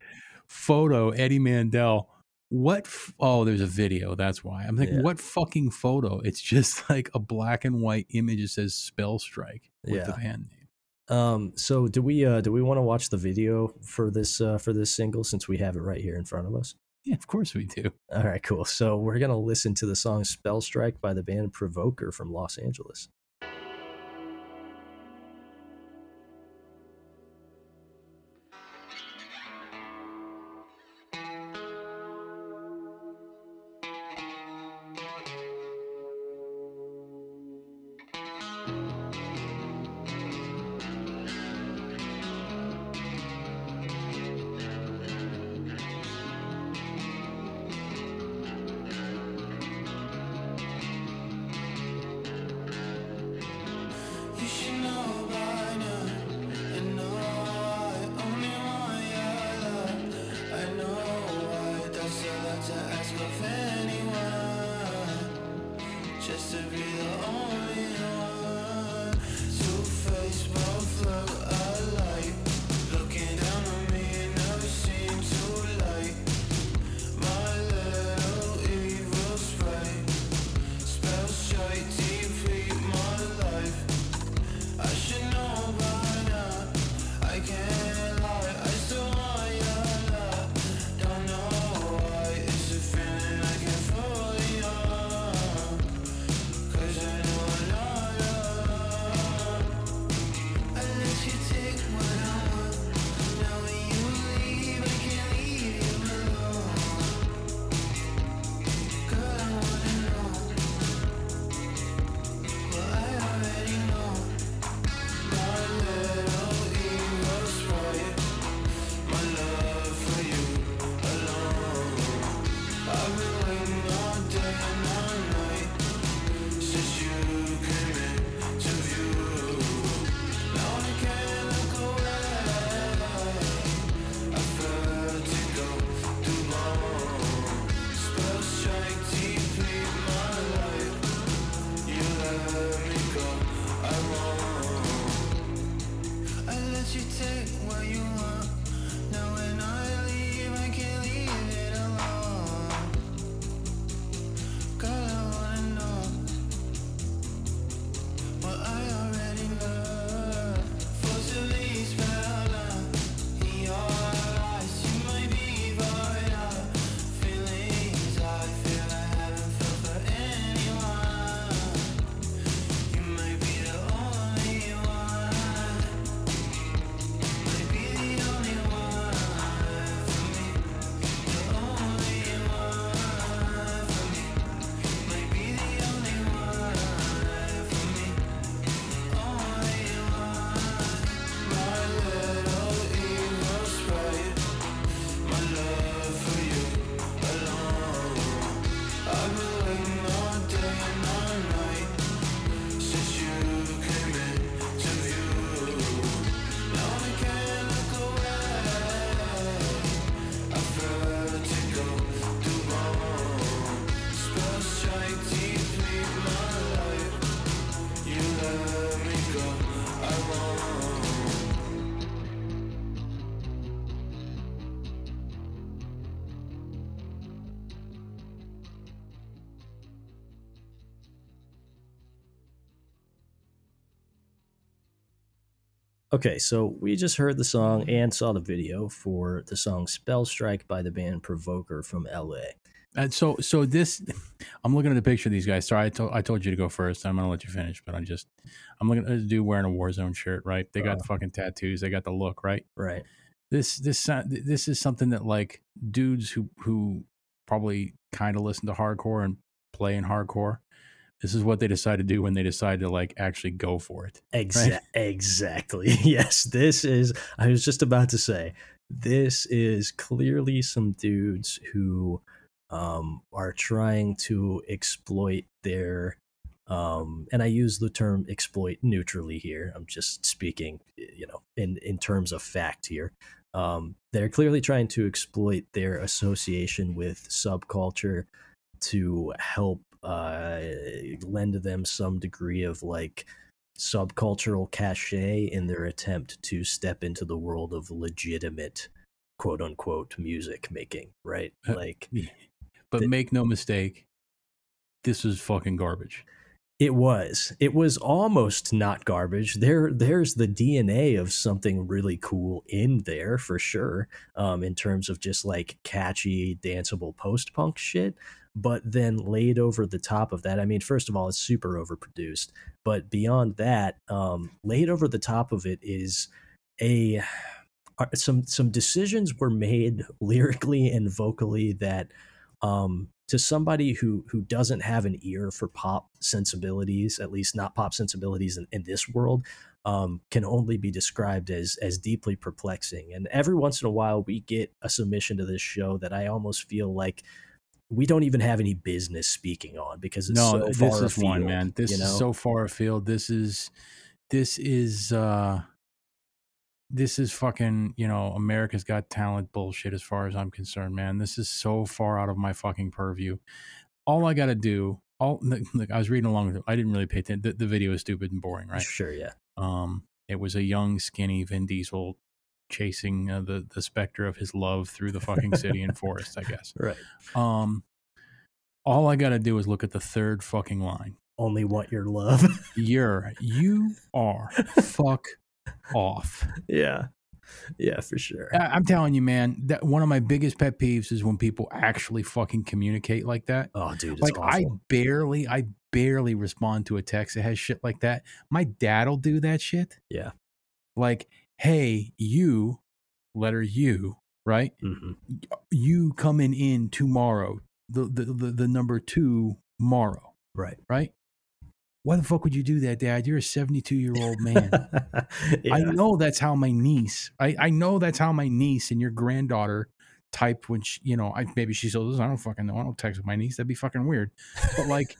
photo Eddie Mandel. What? F- oh, there's a video. That's why. I'm like, Yeah. what fucking photo? It's just like a black and white image that says "Spell Strike" with the band name. Um. So do we? Uh. Do we want to watch the video for this? Uh. For this single, since we have it right here in front of us. Yeah, of course we do. All right. Cool. So we're gonna listen to the song "Spell Strike" by the band Provoker from Los Angeles. Okay, so we just heard the song and saw the video for the song Spell Strike by the band Provoker from LA. And so, so this, I'm looking at the picture of these guys. Sorry, I told I told you to go first. I'm gonna let you finish, but I'm just, I'm looking at this dude wearing a Warzone shirt, right? They got Uh. fucking tattoos. They got the look, right? Right. This, this, this is something that like dudes who who probably kind of listen to hardcore and play in hardcore. This is what they decide to do when they decide to like actually go for it. Exa- Exactly. Yes, this is. I was just about to say, this is clearly some dudes who um, are trying to exploit their. Um, and I use the term exploit neutrally here. I'm just speaking, you know, in in terms of fact here. Um, they're clearly trying to exploit their association with subculture to help uh, lend them some degree of like subcultural cachet in their attempt to step into the world of legitimate quote unquote music making, right? Uh, Like But make no mistake, this is fucking garbage. it was. It was almost not garbage. There there's the DNA of something really cool in there for sure. Um in terms of just like catchy danceable post-punk shit, but then laid over the top of that. I mean, first of all, it's super overproduced, but beyond that, um laid over the top of it is a some some decisions were made lyrically and vocally that um to somebody who who doesn't have an ear for pop sensibilities at least not pop sensibilities in, in this world um can only be described as as deeply perplexing and every once in a while we get a submission to this show that i almost feel like we don't even have any business speaking on because it's no, so this far is one afield, man. This you know? is so far afield. This is, this is, uh this is fucking, you know, America's Got Talent bullshit as far as I'm concerned, man. This is so far out of my fucking purview. All I got to do, all look, I was reading along with it. I didn't really pay attention. The, the video is stupid and boring, right? sure yeah Um, it was a young, skinny Vin Diesel chasing uh, the the specter of his love through the fucking city and forest, I guess. right Um, all I got to do is look at the third fucking line. only want your love You're you are fuck off. yeah yeah for sure I- I'm telling you, man. That one of my biggest pet peeves is when people actually fucking communicate like that. oh dude it's like I barely, I barely respond to a text that has shit like that. My dad'll do that shit. Yeah. Like, hey, you, letter U, right? Mhm. You coming in tomorrow. The the the, the number two tomorrow, right right? Why the fuck would you do that, Dad? You're a 72 year old man. yeah. I know that's how my niece. I, I know that's how my niece and your granddaughter typed when she, you know, I maybe she says, I don't fucking know. I don't text with my niece. That'd be fucking weird. But like,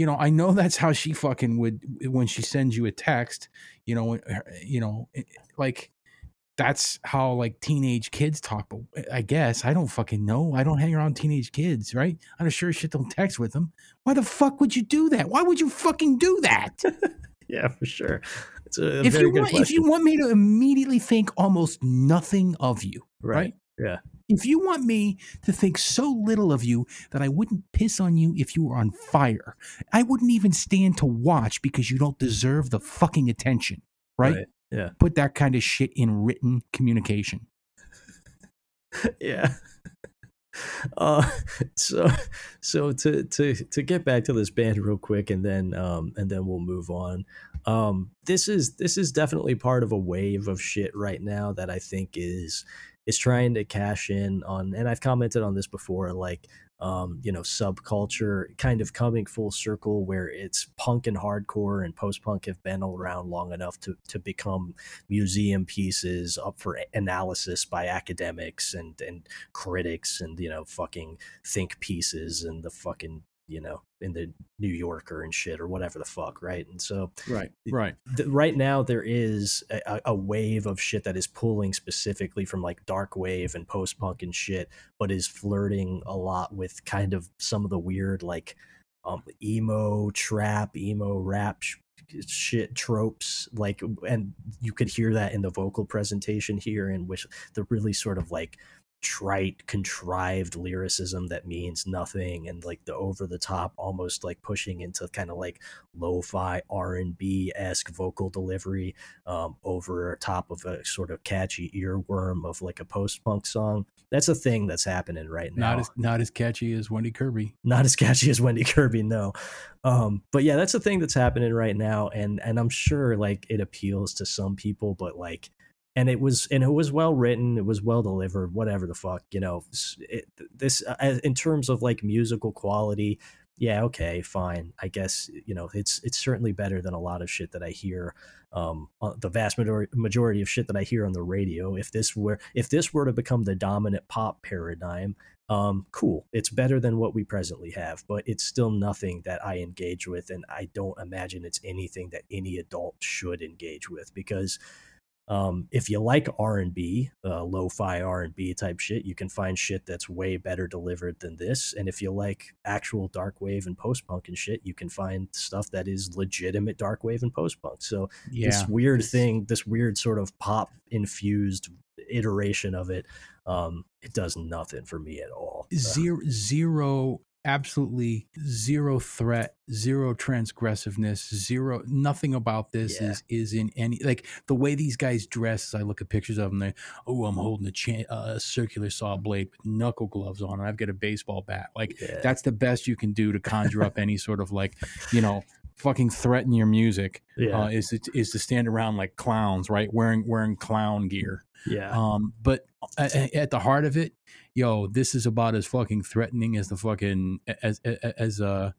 you know, I know that's how she fucking would when she sends you a text. You know, you know, eh, like that's how like teenage kids talk. But eh, I guess I don't fucking know. I don't hang around teenage kids, right? I am sure shit don't text with them. Why the fuck would you do that? Why would you fucking do that? yeah, for sure. It's a, if very you good want, if you want me to immediately think almost nothing of you, right? Yeah. If you want me to think so little of you that I wouldn't piss on you if you were on fire, I wouldn't even stand to watch because you don't deserve the fucking attention, right? Right. Yeah. Put that kind of shit in written communication. yeah. Uh, so, so to to to get back to this band real quick, and then um, and then we'll move on. Um, this is this is definitely part of a wave of shit right now that I think is is trying to cash in on, and I've commented on this before, like um, you know, subculture kind of coming full circle where it's punk and hardcore and post punk have been around long enough to to become museum pieces up for analysis by academics and and critics and you know fucking think pieces and the fucking you know in the New Yorker and shit or whatever the fuck right and so Right. Right. th- right now there is a, a- wave of shit that is pulling specifically from like dark wave and post punk and shit, but is flirting a lot with kind of some of the weird like um emo trap, emo rap sh- shit tropes like and you could hear that in the vocal presentation here in which the really sort of like trite contrived lyricism that means nothing and like the over the top almost like pushing into kind of like lo-fi r&b-esque vocal delivery um, over top of a sort of catchy earworm of like a post-punk song that's a thing that's happening right now Not as not as catchy as Wendy Kirby. not as catchy as Wendy Kirby, no. Um, but yeah, that's a thing that's happening right now, and and I'm sure like it appeals to some people, but like, and it was and it was well written, it was well delivered, whatever the fuck, you know. It, this uh, in terms of like musical quality, yeah, okay, fine. I guess you know it's it's certainly better than a lot of shit that I hear. Um, uh, the vast majority majority of shit that I hear on the radio. If this were if this were to become the dominant pop paradigm, um, cool. It's better than what we presently have, but it's still nothing that I engage with, and I don't imagine it's anything that any adult should engage with because um, if you like R and B, uh, lo-fi R and B type shit, you can find shit that's way better delivered than this. And if you like actual dark wave and post punk and shit, you can find stuff that is legitimate dark wave and post punk. So Yeah. this weird thing, this weird sort of pop infused iteration of it, um, it does nothing for me at all. Uh, zero zero absolutely zero threat zero transgressiveness zero nothing about this Yeah. is is in any like the way these guys dress as i look at pictures of them they oh i'm holding a cha- uh, circular saw blade with knuckle gloves on and i've got a baseball bat like yeah, that's the best you can do to conjure up any sort of like you know fucking threaten your music yeah, uh, is to, is to stand around like clowns right wearing wearing clown gear yeah. um, but at, at the heart of it, yo, this is about as fucking threatening as the fucking as as as uh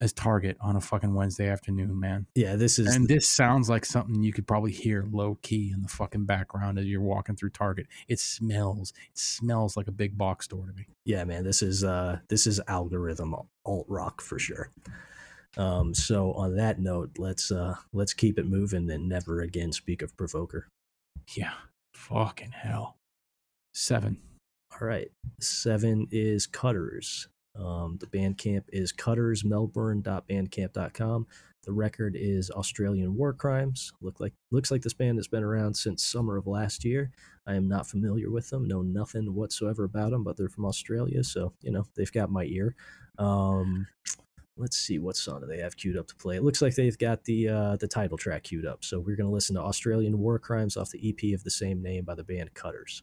as Target on a fucking Wednesday afternoon, man. yeah, this is And this sounds like something you could probably hear low key in the fucking background as you're walking through Target. It smells. It smells like a big box store to me. yeah man this is uh this is algorithm alt rock for sure um so on that note let's uh let's keep it moving and never again speak of provoker. Yeah. Fucking hell. Seven. all right. Seven is cutters. Um the bandcamp is cuttersmelbourne.bandcamp.com the record is australian war crimes. Look like looks like this band has been around since summer of last year. I am not familiar with them know nothing whatsoever about them but they're from australia so you know they've got my ear. Um let's see what song do they have queued up to play. It looks like they've got the uh the title track queued up. So we're going to listen to australian war crimes off the ep of the same name by the band cutters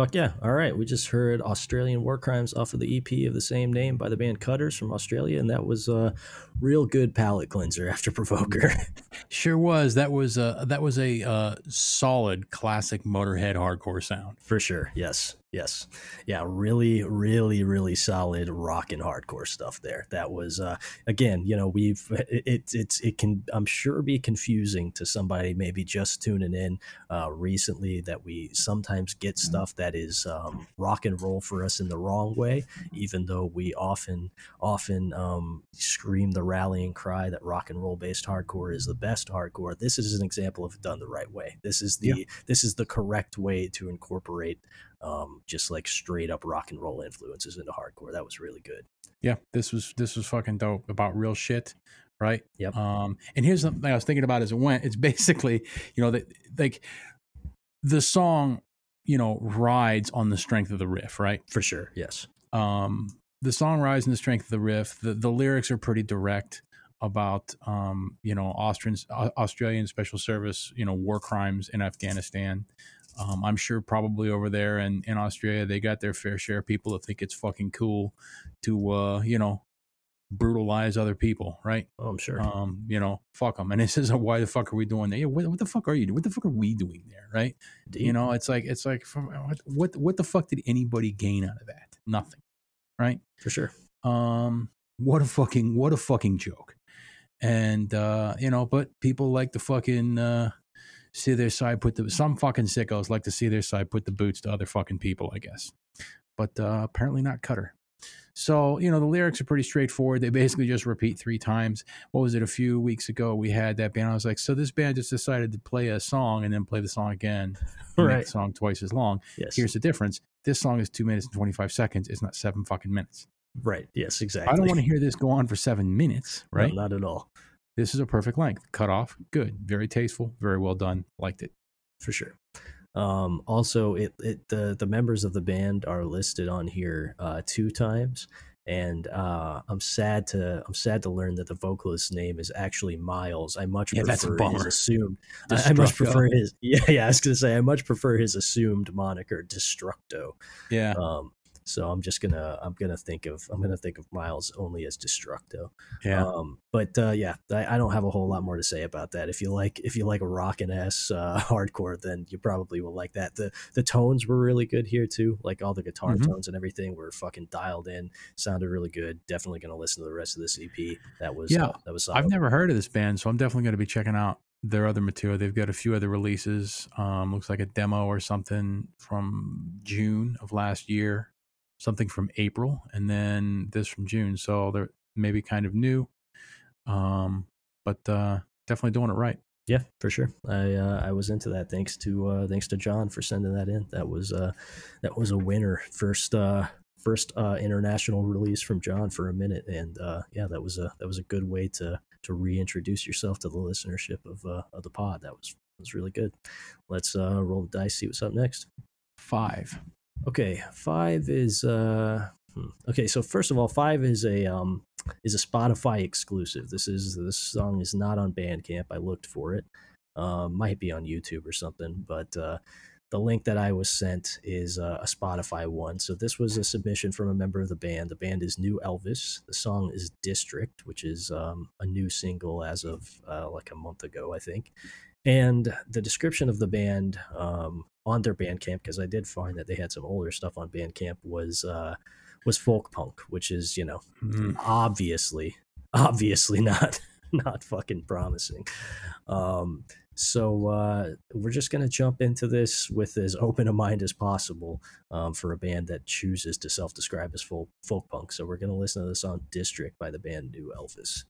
Fuck yeah. All right. We just heard Australian War Crimes off of the EP of the same name by the band Cutters from Australia. And that was a real good palate cleanser after Provoker. Sure was. That was a that was a uh, solid classic Motorhead hardcore sound. For sure. Yes. Yes. Yeah. Really, really, really solid rock and hardcore stuff there. That was, uh, again, you know, we've, it, it, it's, it can, I'm sure, be confusing to somebody maybe just tuning in uh, recently that we sometimes get stuff that is um, rock and roll for us in the wrong way, even though we often, often um, scream the rallying cry that rock and roll based hardcore is the best hardcore. This is an example of done the right way. This is the, this is the correct way to incorporate um, just like straight up rock and roll influences into hardcore. That was really good. Yeah, this was this was fucking dope about real shit, right? Yep. Um, and here's something I was thinking about as it went. It's basically, you know, that like the song, you know, rides on the strength of the riff, right? For sure. Yes. um, the song rides on the strength of the riff. The, the lyrics are pretty direct about, um, you know, Austrians, Au- Australian special service, you know, war crimes in Afghanistan. Um, I'm sure probably over there in, in Australia, they got their fair share of people that think it's fucking cool to, uh, you know, brutalize other people, right? Oh, I'm sure. Um, you know, fuck them. And this is a, why the fuck are we doing that? Yeah, what, what the fuck are you doing? What the fuck are we doing there, right? You know, it's like it's like what what what the fuck did anybody gain out of that? Nothing, right? for sure. Um, what a fucking what a fucking joke. And uh, you know, but people like to fucking uh see their side put the some fucking sickos like to see their side put the boots to other fucking people, I guess. But uh apparently not Cutter. So, you know, the lyrics are pretty straightforward. They basically just repeat three times. What was it? A few weeks ago, we had that band. I was like, so this band just decided to play a song and then play the song again. Right. song twice as long. Yes. Here's the difference. This song is two minutes and 25 seconds. It's not seven fucking minutes. Right. Yes. Exactly. I don't want to hear this go on for seven minutes, No, right? not at all. This is a perfect length. Cut off. Good. Very tasteful. Very well done. Liked it. for sure. Um, also, it, it the the members of the band are listed on here uh, two times, and uh, I'm sad to I'm sad to learn that the vocalist's name is actually Miles. I much Yeah, that's a prefer his assumed. I, I much prefer his yeah yeah. I was gonna say I much prefer his assumed moniker Destructo. Yeah. Um, so I'm just gonna I'm gonna think of I'm gonna think of Miles only as Destructo. Yeah. Um, but uh, yeah, I, I don't have a whole lot more to say about that. If you like, if you like a rockin' ass uh, hardcore, then you probably will like that. the The tones were really good here too. Like all the guitar Mhm. tones and everything were fucking dialed in. Sounded really good. Definitely gonna listen to the rest of this EP. That was Yeah, uh, that was solid. I've never heard of this band, so I'm definitely to be checking out their other material. They've got a few other releases. Um, looks like a demo or something from June of last year, something from April, and then this from June. So they're maybe kind of new, um, but uh, definitely doing it right. Yeah, for sure. I uh, I was into that. Thanks to uh, thanks to John for sending that in. That was uh, that was a winner. First uh, first uh, international release from John for a minute, and uh, yeah, that was a that was a good way to to reintroduce yourself to the listenership of uh, of the pod. That was was really good. Let's uh, roll the dice. See what's up next. Five. Okay, five is uh hmm. okay. So first of all, five is a um is a Spotify exclusive. This is this song is not on Bandcamp. I looked for it. Um, might be on YouTube or something, but uh, the link that I was sent is uh, a Spotify one. So this was a submission from a member of the band. The band is New Elvis. The song is District, which is um, a new single as of uh, like a month ago, I think. And the description of the band um, on their Bandcamp, because I did find that they had some older stuff on Bandcamp, was uh, was folk punk, which is you know Mm, obviously obviously not not fucking promising. Um so uh we're just gonna jump into this with as open a mind as possible um, for a band that chooses to self-describe as folk, folk punk so we're gonna listen to the song district by the band new elvis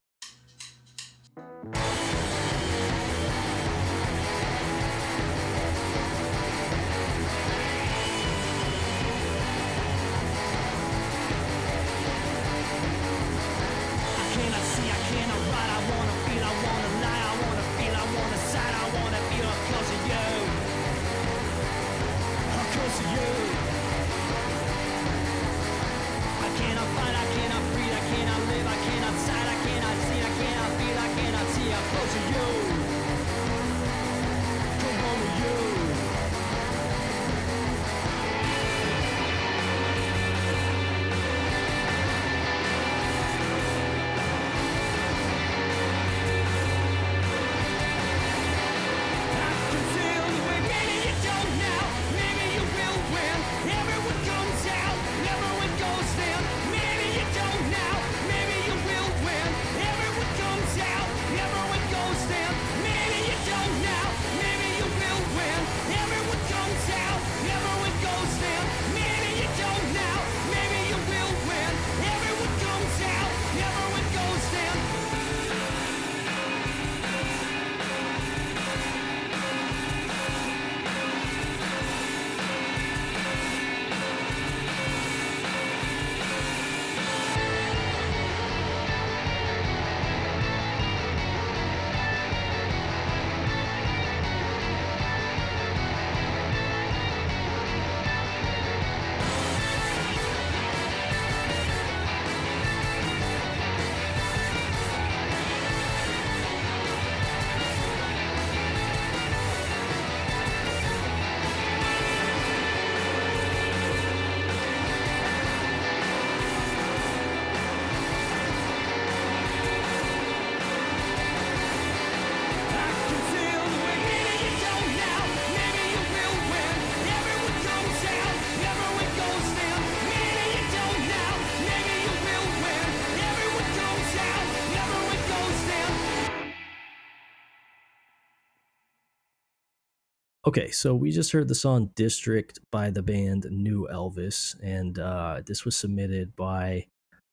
Okay, so we just heard the song District by the band New Elvis, and uh, this was submitted by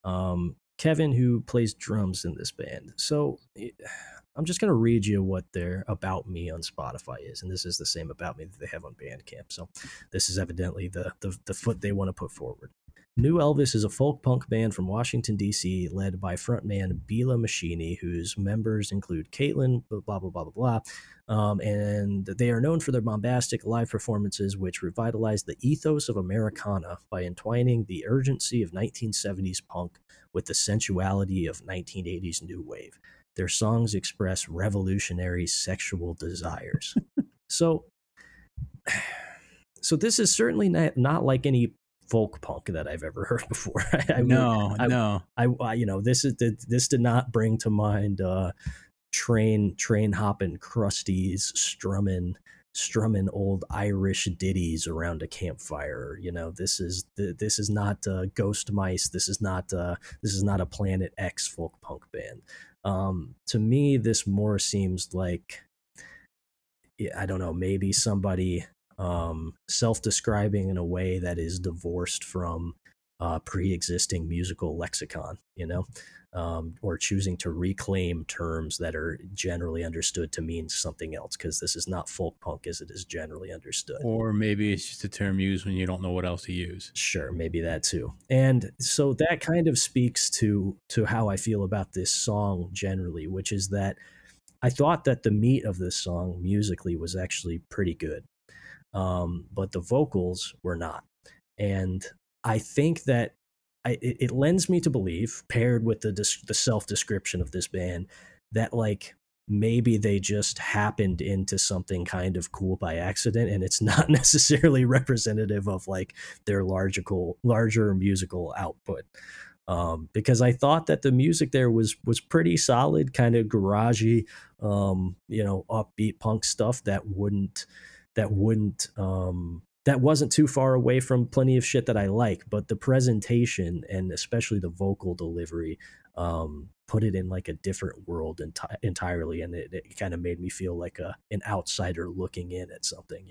um, Kevin, who plays drums in this band. So I'm just going to read you what their About Me on Spotify is, and this is the same About Me that they have on Bandcamp. So this is evidently the, the, the foot they want to put forward. New Elvis is a folk punk band from Washington, D.C., led by frontman Bila Machini, whose members include Caitlin, blah, blah, blah, blah, blah. Um, and they are known for their bombastic live performances, which revitalize the ethos of Americana by entwining the urgency of 1970s punk with the sensuality of 1980s new wave. Their songs express revolutionary sexual desires. so, so this is certainly not, not like any folk punk that I've ever heard before. I, no, I- no. I, I you know this is this did not bring to mind uh train train hopping crusties strumming strumming old irish ditties around a campfire you know this is th- this is not uh, ghost mice this is not uh this is not a Plan-It-X folk punk band um to me this more seems like i don't know maybe somebody um self-describing in a way that is divorced from uh, pre-existing musical lexicon, you know, um, or choosing to reclaim terms that are generally understood to mean something else, because this is not folk punk as it is generally understood. Or maybe it's just a term used when you don't know what else to use. Sure, maybe that too. And so that kind of speaks to to how I feel about this song generally, which is that I thought that the meat of this song musically was actually pretty good, um, but the vocals were not. And I think that I, it, it lends me to believe, paired with the the self description of this band, that like maybe they just happened into something kind of cool by accident, and it's not necessarily representative of like their larger larger musical output. Um, because I thought that the music there was was pretty solid, kind of garagey, um, you know, upbeat punk stuff that wouldn't that wouldn't um, that wasn't too far away from plenty of shit that I like, but the presentation and especially the vocal delivery um, put it in like a different world enti- entirely, and it, it kind of made me feel like a an outsider looking in at something.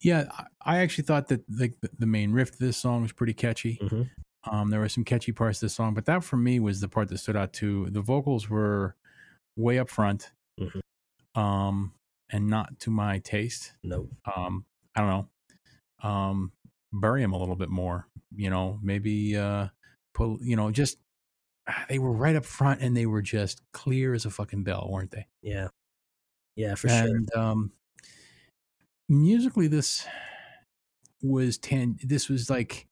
Yeah, I- I actually thought that like the, main riff of this song was pretty catchy. Mhm. Um, there were some catchy parts of the song, but that for me was the part that stood out too. The vocals were way up front, Mhm. um, and not to my taste. No, Um, I don't know. Um, bury them a little bit more. You know, maybe uh, pull. You know, just they were right up front and they were just clear as a fucking bell, weren't they? yeah, yeah, for sure. and um musically this was tan this was like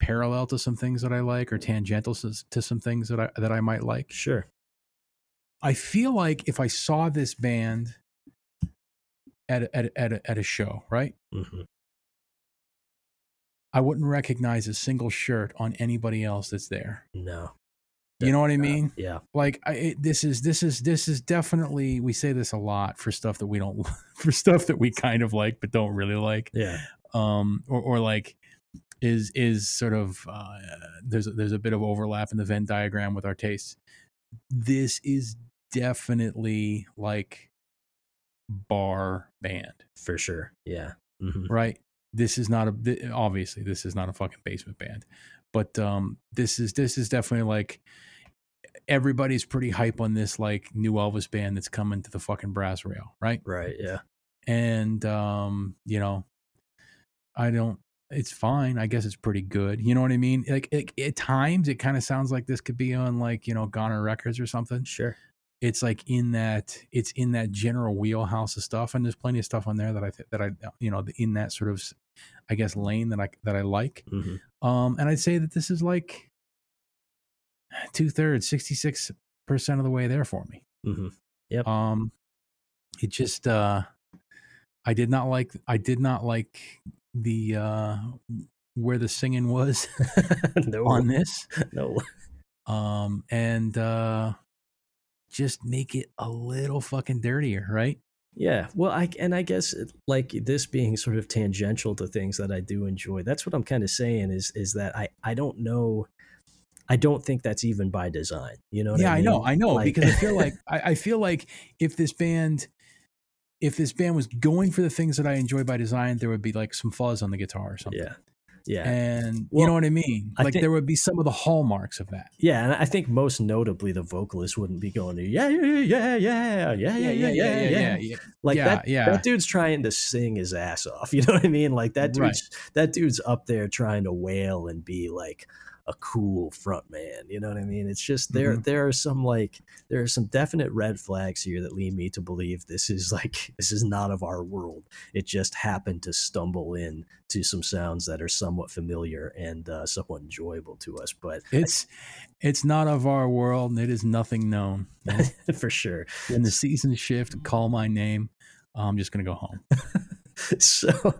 parallel to some things that I like or tangential to, to some things that I that I might like. Sure. I feel like if I saw this band at a, at a, at a, at a show, right? hmm I wouldn't recognize a single shirt on anybody else that's there. No. You know what I mean? yeah. Like I, it, this is this is this is definitely we say this a lot for stuff that we don't for stuff that we kind of like but don't really like. Yeah. um or, or like is is sort of uh, there's a- there's a bit of overlap in the Venn diagram with our tastes. This is definitely like bar band, For sure. Yeah. hmm right? This is not a obviously this is not a fucking basement band, but um this is this is definitely like everybody's pretty hype on this like new Elvis band that's coming to the fucking brass rail, right? Right. Yeah. and um you know i don't it's fine i guess it's pretty good you know what i mean like it, at times it kind of sounds like this could be on like you know goner records or something Sure. It's like in that it's in that general wheelhouse of stuff and there's plenty of stuff on there that i th- that i you know in that sort of i guess lane that i that i like hmm um and i'd say that this is like two-thirds 66 percent of the way there for me mm-hmm. Yep. um it just uh i did not like i did not like the uh where the singing was no. on this No. um and uh just make it a little fucking dirtier right Yeah, well, I and I guess uh, like this being sort of tangential to things that I do enjoy. That's what I'm kind of saying is is that I I don't know, I don't think that's even by design. You know? What yeah I, i know i know Like- because i feel like I, I feel like if this band if this band was going for the things that I enjoy by design, there would be like some fuzz on the guitar or something. Yeah. Yeah. And Well, you know what I mean? I Like think- there would be some of the hallmarks of that. Yeah, and I think most notably the vocalist wouldn't be going to yeah yeah yeah yeah yeah yeah yeah yeah yeah yeah yeah. like Yeah, that yeah. that dude's trying to sing his ass off. You know what I mean? Like that Right. that dude's up there trying to wail and be like a cool front man. You know what I mean? It's just there Mhm. there are some like there are some definite red flags here that lead me to believe this is like this is not of our world. It just happened to stumble in to some sounds that are somewhat familiar and uh, somewhat enjoyable to us. But It's it's not of our world and it is nothing known. for sure. When the season shift, call my name. I'm just gonna go home. so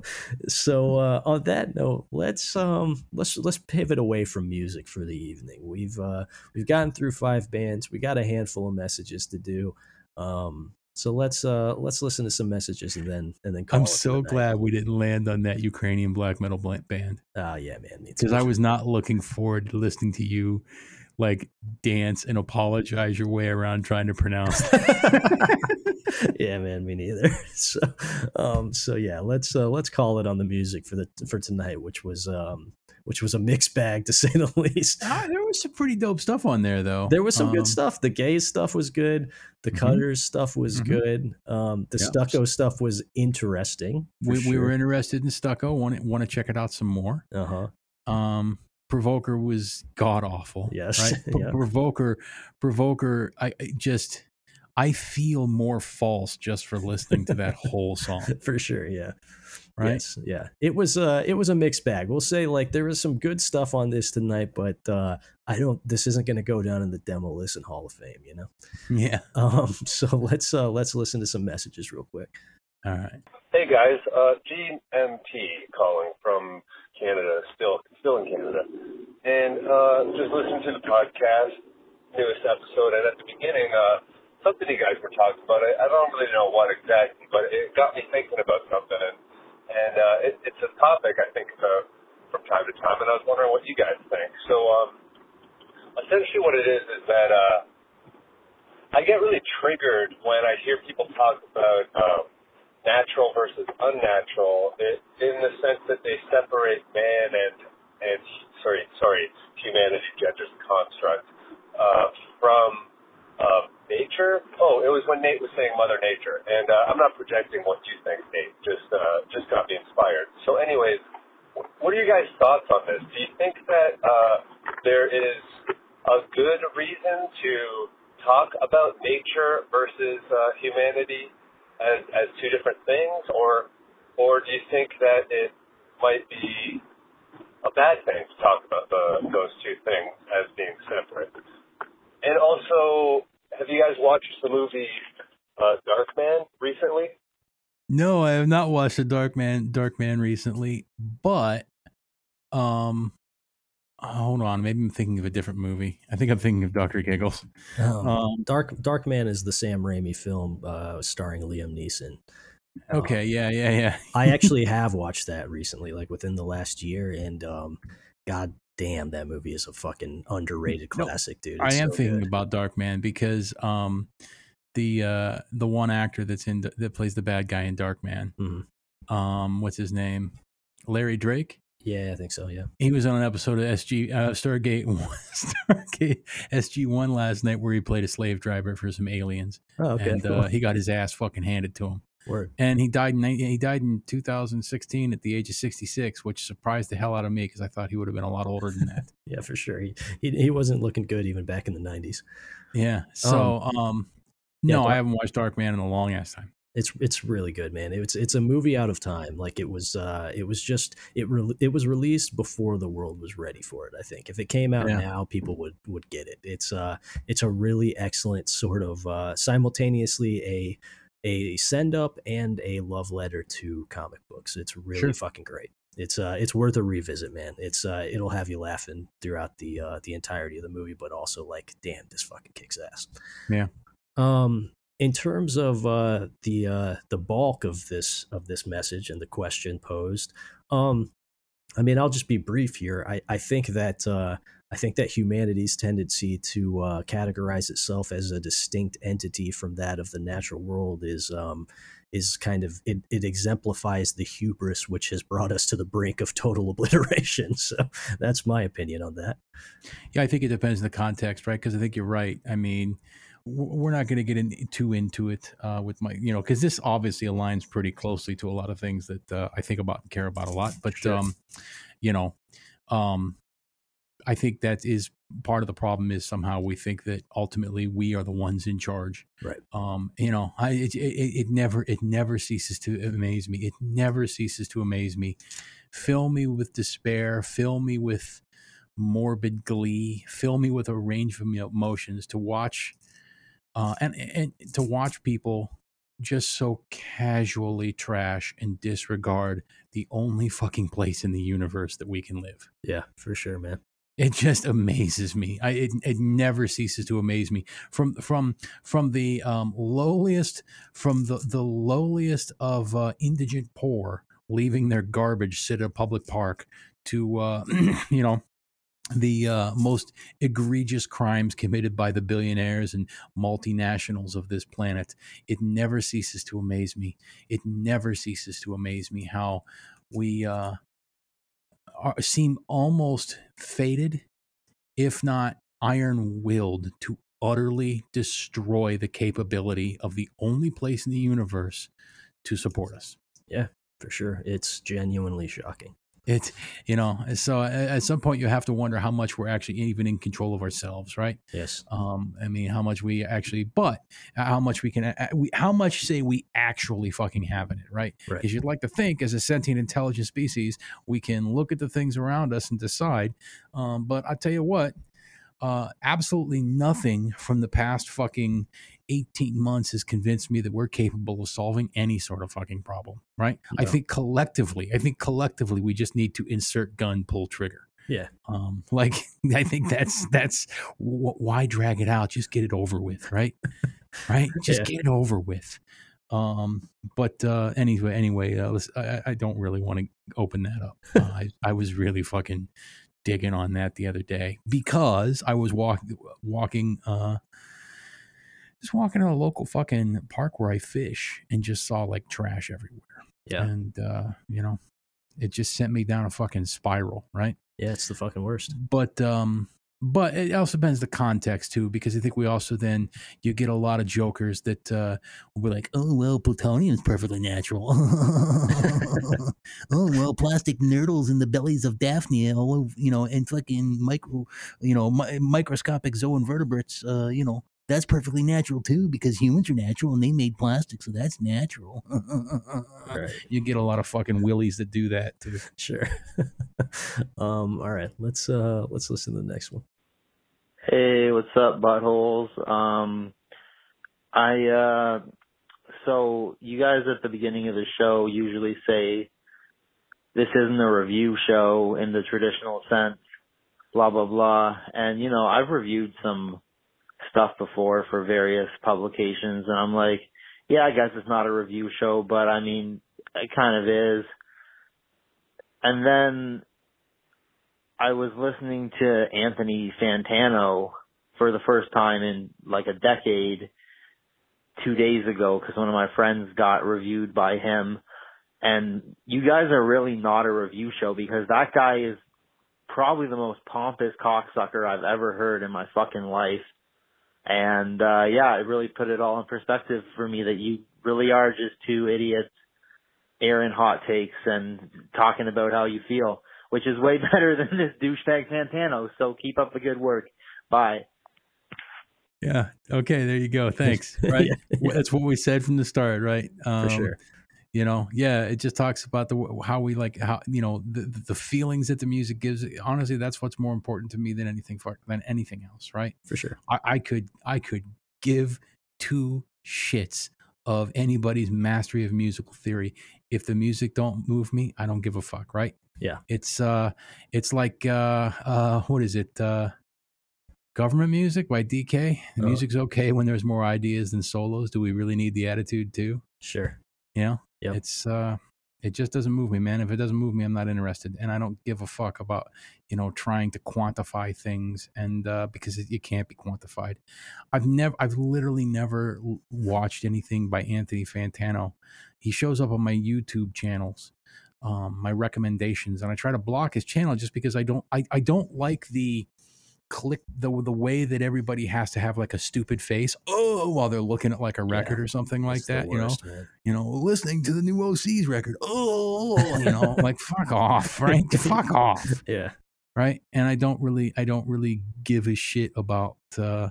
so uh, on that note let's um let's let's pivot away from music for the evening. We've uh we've gotten through five bands. We got a handful of messages to do. Um so let's uh let's listen to some messages and then and then I'm so glad we didn't land on that Ukrainian black metal band. Oh yeah man. Because I was not looking forward to listening to you like dance and apologize your way around trying to pronounce. yeah man me neither so um so yeah let's uh let's call it on the music for the for tonight which was um which was a mixed bag to say the least Ah, there was some pretty dope stuff on there though. There was some Um, good stuff. The gays stuff was good. The Mhm. cutters stuff was Mhm. good. Um, the Yeah. stucco stuff was interesting. for We, we were interested in Stucco. Want want to check it out some more. Uh huh. Um, Provoker was god awful. Yes, right? Yeah. Provoker, Provoker. I, I just I feel more false just for listening to that whole song. For sure. Yeah. Right? Yes. Yeah. It was. Uh. It was a mixed bag. We'll say like there was some good stuff on this tonight, but uh, I don't. This isn't going to go down in the demo listen Hall of Fame. You know. Yeah. Um. So let's uh let's listen to some messages real quick. All right. Hey guys, uh, GMT calling from Canada, still still in Canada, and uh, just listening to the podcast, newest episode, and at the beginning, uh, something you guys were talking about. I, I don't really know what exactly, but it got me thinking about something, and, and uh, it, it's a topic I think about from time to time, and I was wondering what you guys think. So, um, essentially, what it is is that uh, I get really triggered when I hear people talk about. Um, natural versus unnatural in the sense that they separate man and and sorry sorry humanity gender's construct uh, from uh, nature. Oh, it was when Nate was saying Mother Nature, and uh, I'm not projecting what you think, Nate. Just uh, just got me inspired. So, anyways, what are your guys' thoughts on this? Do you think that uh, there is a good reason to talk about nature versus uh, humanity? As as two different things, or or do you think that it might be a bad thing to talk about the, those two things as being separate? And also, have you guys watched the movie uh, Darkman recently? No, I have not watched the Dark Man Dark Man recently, but um hold on, maybe I'm thinking of a different movie. I think I'm thinking of Doctor Giggles. Um, Um, Dark Dark Man is the Sam Raimi film uh, starring Liam Neeson. Um, okay, yeah, yeah, yeah. I actually have watched that recently, like within the last year, and um, god damn, that movie is a fucking underrated No, classic, dude. I am so thinking good. about Dark Man because um the uh the one actor that's in that plays the bad guy in Dark Man. Mhm. Um what's his name? Larry Drake. Yeah, I think so. Yeah. He was on an episode of SG uh, Stargate Stargate SG One last night where he played a slave driver for some aliens, Oh, okay. and cool. uh, he got his ass fucking handed to him. Word. And he died. In, he died in 2016 at the age of 66, which surprised the hell out of me because I thought he would have been a lot older than that. Yeah, for sure. He, he he wasn't looking good even back in the '90s. yeah. So, um, yeah, no, Dark- I haven't watched Dark Man in a long ass time. It's it's really good, man. It's it's a movie out of time. Like it was uh it was just it re- it was released before the world was ready for it. I think if it came out Yeah. now, people would would get it. It's uh it's a really excellent sort of uh simultaneously a a send up and a love letter to comic books. It's really Sure. fucking great. It's uh it's worth a revisit, man. It's uh it'll have you laughing throughout the uh the entirety of the movie, but also like, damn, this fucking kicks ass. Yeah. Um in terms of uh the uh the bulk of this of this message and the question posed, um I mean I'll just be brief here. I, I think that uh I think that humanity's tendency to uh, categorize itself as a distinct entity from that of the natural world is um, is kind of it, it exemplifies the hubris which has brought us to the brink of total obliteration. So that's my opinion on that. Yeah, I think it depends on the context, right? Because I think you're right. I mean, we're not going to get in, too into it uh, with my, you know, because this obviously aligns pretty closely to a lot of things that uh, I think about and care about a lot. But, Sure. um, you know, um, I think that is part of the problem is somehow we think that ultimately we are the ones in charge. Right. Um, you know, I it, it, it never it never ceases to amaze me. It never ceases to amaze me. Fill me with despair. Fill me with morbid glee. Fill me with a range of emotions to watch, uh, and and to watch people just so casually trash and disregard the only fucking place in the universe that we can live. Yeah, for sure, man. It just amazes me. I it, it never ceases to amaze me. From from from the um, lowliest from the the lowliest of uh, indigent poor leaving their garbage sit at a public park to uh, you know the uh, most egregious crimes committed by the billionaires and multinationals of this planet. It never ceases to amaze me. It never ceases to amaze me how we uh, are, seem almost fated, if not iron willed, to utterly destroy the capability of the only place in the universe to support us. Yeah, for sure. It's genuinely shocking. It, you know, so at some point you have to wonder how much we're actually even in control of ourselves, right? Yes. Um, I mean, how much we actually, but how much we can, uh, we, how much say we actually fucking have in it, right? Right. Because you'd like to think, as a sentient, intelligent species, we can look at the things around us and decide. Um, but I tell you what, uh, absolutely nothing from the past fucking 18 months has convinced me that we're capable of solving any sort of fucking problem, right? I think collectively, I think collectively, we just need to insert gun, pull trigger. Yeah. Um, like I think that's that's wh- why drag it out. Just get it over with, right? right? Just Yeah. get it over with. Um, but uh, anyway, anyway, uh, I, I- I don't really want to open that up. Uh, I, I was really fucking digging on that the other day because I was walking walking uh just walking in a local fucking park where I fish and just saw like trash everywhere. Yeah. And uh, you know, it just sent me down a fucking spiral, right? Yeah, it's the fucking worst. but um but it also depends the context too because i think we also then you get a lot of jokers that uh will be like oh well plutonium is perfectly natural oh well plastic nurdles in the bellies of daphnia oh you know and fucking micro you know mi- microscopic zooinvertebrates uh you know that's perfectly natural too because humans are natural and they made plastic so that's natural Right. you get a lot of fucking willies that do that too Sure. um, all right. Let's uh let's listen to the next one. Hey, what's up, buttholes? Um, I uh, so you guys at the beginning of the show usually say this isn't a review show in the traditional sense, blah blah blah. And you know, I've reviewed some stuff before for various publications, and I'm like, yeah, I guess it's not a review show, but I mean, it kind of is. And then I was listening to Anthony Fantano for the first time in like a decade two days ago because one of my friends got reviewed by him. And you guys are really not a review show because that guy is probably the most pompous cocksucker I've ever heard in my fucking life. And uh yeah, it really put it all in perspective for me that you really are just two idiots airing hot takes and talking about how you feel which is way better than this douchebag Fantano. So keep up the good work. Bye. Yeah. Okay. There you go. Thanks. Right. Yeah, Well, That's what we said from the start, right? Um, For sure. You know, yeah. It just talks about the how we like how you know the the feelings that the music gives. Honestly, that's what's more important to me than anything for, than anything else, right? For sure. I, I could I could give two shits of anybody's mastery of musical theory. If the music don't move me, I don't give a fuck, right? Yeah. It's uh it's like uh uh what is it? Uh Government music by DK. The Oh. music's okay when there's more ideas than solos. Do we really need the attitude too? Sure. You know? Yep. It's uh It just doesn't move me, man. If it doesn't move me, I'm not interested, and I don't give a fuck about you know trying to quantify things, and uh, because it, it can't be quantified. I've never, I've literally never watched anything by Anthony Fantano. He shows up on my YouTube channels, um, my recommendations, and I try to block his channel just because I don't, I, I don't like the click the the way that everybody has to have like a stupid face oh while they're looking at like a record or something like that you know man. you know, listening to the new OC's record. Oh, you know, like fuck off, right? fuck off, Yeah. right? And I don't really, I don't really give a shit about uh,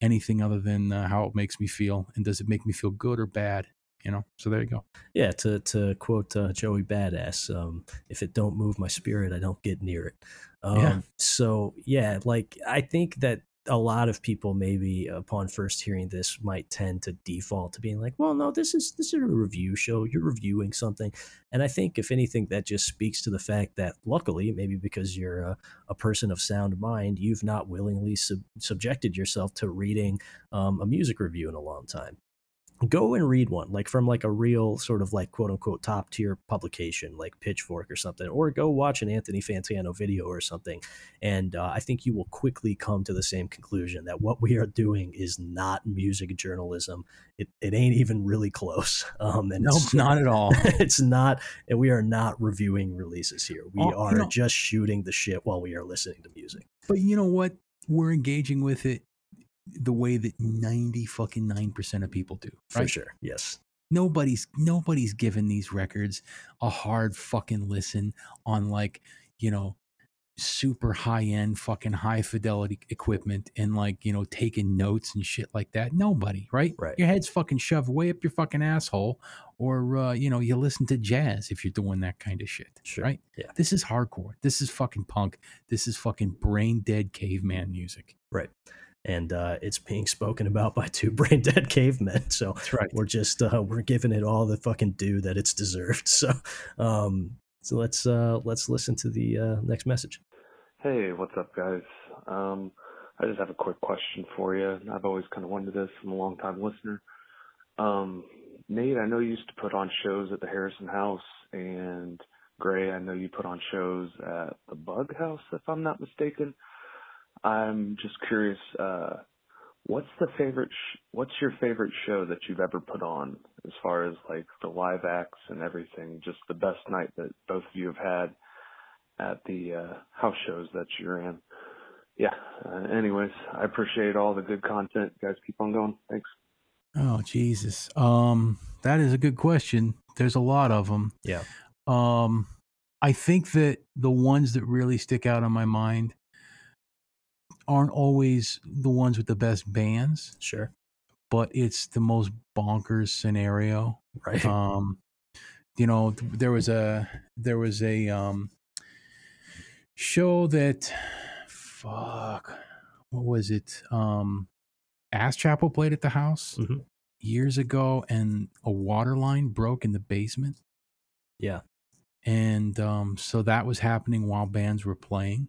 anything other than uh, how it makes me feel, and does it make me feel good or bad? You know. So there you go. Yeah, to to quote uh, Joey Badass, um, if it don't move my spirit, I don't get near it. Um, Yeah. So yeah, like I think that a lot of people maybe upon first hearing this might tend to default to being like, well, no, this is this is a review show. You're reviewing something, and I think if anything, that just speaks to the fact that luckily, maybe because you're a, a person of sound mind, you've not willingly sub- subjected yourself to reading um, a music review in a long time go and read one like from like a real sort of like quote unquote top tier publication like pitchfork or something or go watch an anthony fantano video or something and uh, i think you will quickly come to the same conclusion that what we are doing is not music journalism it, it ain't even really close um and No, it's not at all. it's not and we are not reviewing releases here we Oh, you are know- just shooting the shit while we are listening to music But you know what? We're engaging with it the way that ninety fucking nine percent of people do. for right? sure yes nobody's nobody's given these records a hard fucking listen on like you know super high end fucking high fidelity equipment and like you know taking notes and shit like that nobody right Right. your head's fucking shoved way up your fucking asshole or uh, you know you listen to jazz if you're doing that kind of shit Sure. right Yeah. this is hardcore this is fucking punk this is fucking brain dead caveman music and uh, it's being spoken about by two brain dead cavemen so that's right we're just uh, we're giving it all the fucking due that it's deserved. So, um, so let's uh, let's listen to the uh, next message. Hey, what's up, guys? Um, I just have a quick question for you. I've always kind of wondered this. I'm a long time listener. Um, Nate, I know you used to put on shows at the Harrison House, and Gray, I know you put on shows at the Bug House, if I'm not mistaken. I'm just curious. Uh, what's the favorite? Sh- what's your favorite show that you've ever put on, as far as like the live acts and everything? Just the best night that both of you have had at the uh, house shows that you're in. Yeah. Uh, anyways, I appreciate all the good content. You guys keep on going. Thanks. Oh Jesus. Um that is a good question. There's a lot of them. Yeah. Um I think that the ones that really stick out on my mind aren't always the ones with the best bands, Sure. but it's the most bonkers scenario. Right. Um you know, there was a there was a um show that fuck what was it? Um Ass Chapel played at the house Mhm. years ago and a water line broke in the basement yeah. and um, so that was happening while bands were playing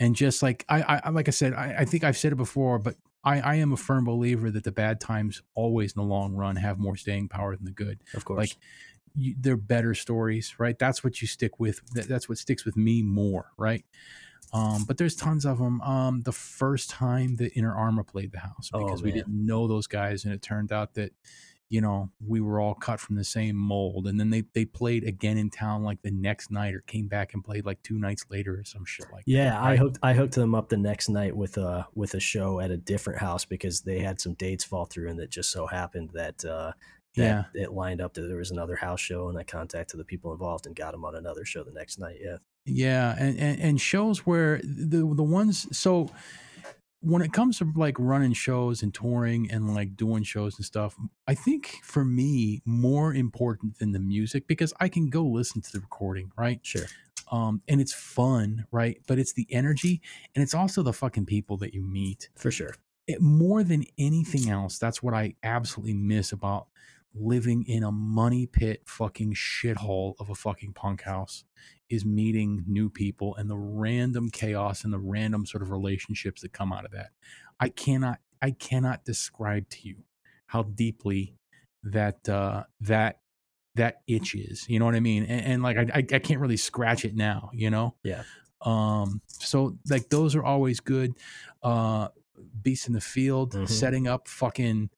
and just like i, I like i said I, I think i've said it before but I, I am a firm believer that the bad times always in the long run have more staying power than the good. Of course. like you, they're better stories right? That's what you stick with that, that's what sticks with me more right? Um, but there's tons of them um, the first time that Inner Arma played the house Oh, because we didn't know those guys and it turned out that you know we were all cut from the same mold and then they, they played again in town like the next night or came back and played like two nights later or some shit like yeah, that, I right? hooked I hooked them up the next night with a with a show at a different house because they had some dates fall through, and it just so happened that uh, yeah it lined up that there was another house show, and I contacted the people involved and got them on another show the next night. Yeah. Yeah, and, and and shows where the the ones so when it comes to like running shows and touring and like doing shows and stuff, I think for me more important than the music because I can go listen to the recording, right? Sure. Um, and it's fun, right? But it's the energy and it's also the fucking people that you meet For sure. it, more than anything else, that's what I absolutely miss about living in a money pit fucking shithole of a fucking punk house is meeting new people and the random chaos and the random sort of relationships that come out of that. I cannot I cannot describe to you how deeply that uh that that itches. You know what I mean? And, and like I, I I can't really scratch it now. You know. Yeah. Um. So like those are always good. Uh, beast in the field, Mhm. setting up fucking,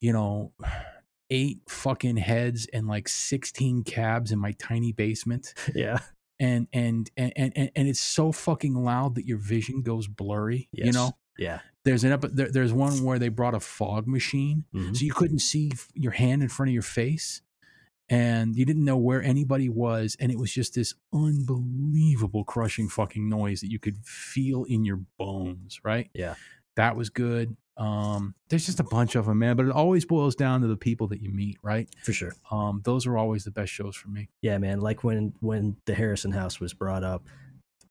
you know. Eight fucking heads and like 16 cabs in my tiny basement Yeah. and and and and, and it's so fucking loud that your vision goes blurry. You know, Yeah. there's an ep- there, there's one where they brought a fog machine, Mhm. so you couldn't see your hand in front of your face, and you didn't know where anybody was, and it was just this unbelievable crushing fucking noise that you could feel in your bones. Right? Yeah. That was good. Um, there's just a bunch of them, man, but it always boils down to the people that you meet, right? For sure. Um, those are always the best shows for me. Yeah, man. Like when when the Harrison House was brought up,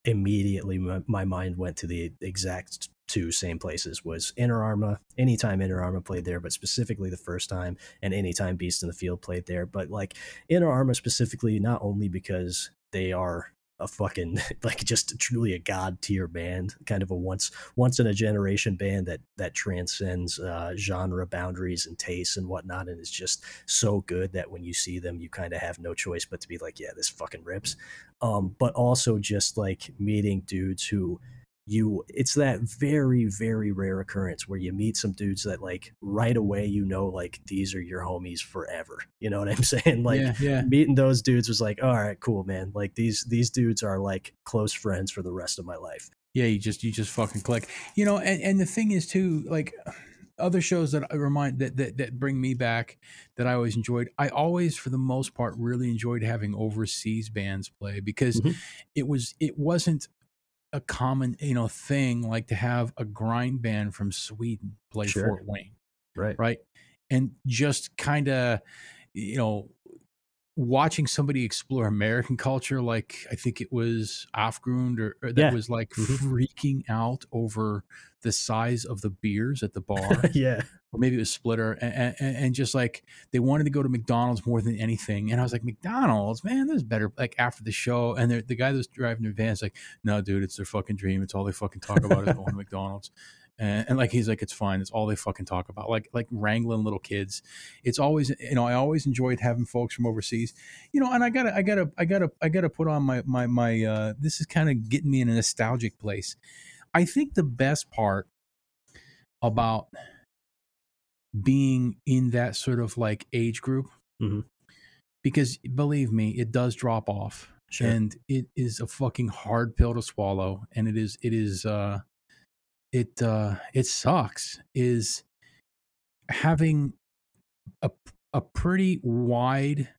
immediately my, my mind went to the exact two same places was Inner Arma. Anytime Inner Arma played there, but specifically the first time, and anytime Beast in the Field played there. But like Inner Arma specifically, not only because they are a fucking like just truly a god tier band, kind of a once once in a generation band that that transcends uh, genre boundaries and tastes and whatnot, and is just so good that when you see them, you kind of have no choice but to be like, yeah, this fucking rips. Um, but also just like meeting dudes who you it's that very very rare occurrence where you meet some dudes that like right away you know like these are your homies forever you know what i'm saying like yeah, yeah. meeting those dudes was like all right cool man like these these dudes are like close friends for the rest of my life yeah you just you just fucking click you know and, and the thing is too like other shows that I remind that, that that bring me back that I always enjoyed I always for the most part really enjoyed having overseas bands play because Mhm. it was it wasn't a common you know thing like to have a grind band from Sweden play Sure. Fort Wayne right right and just kind of you know watching somebody explore american culture like i think it was afgrund or, or that Yeah. was like Mhm. freaking out over the size of the beers at the bar yeah or maybe it was splitter and, and, and just like they wanted to go to mcdonald's more than anything and i was like mcdonald's man there's better like after the show and the guy that was driving their van's like no dude it's their fucking dream it's all they fucking talk about is going to mcdonald's and, and like he's like it's fine. It's all they fucking talk about. Like like wrangling little kids. It's always you know i always enjoyed having folks from overseas. You know and i gotta i gotta i gotta i gotta put on my my my uh this is kind of getting me in a nostalgic place. I think the best part about being in that sort of like age group Mhm. because believe me it does drop off Sure. and it is a fucking hard pill to swallow and it is it is uh it uh it sucks is having a a pretty wide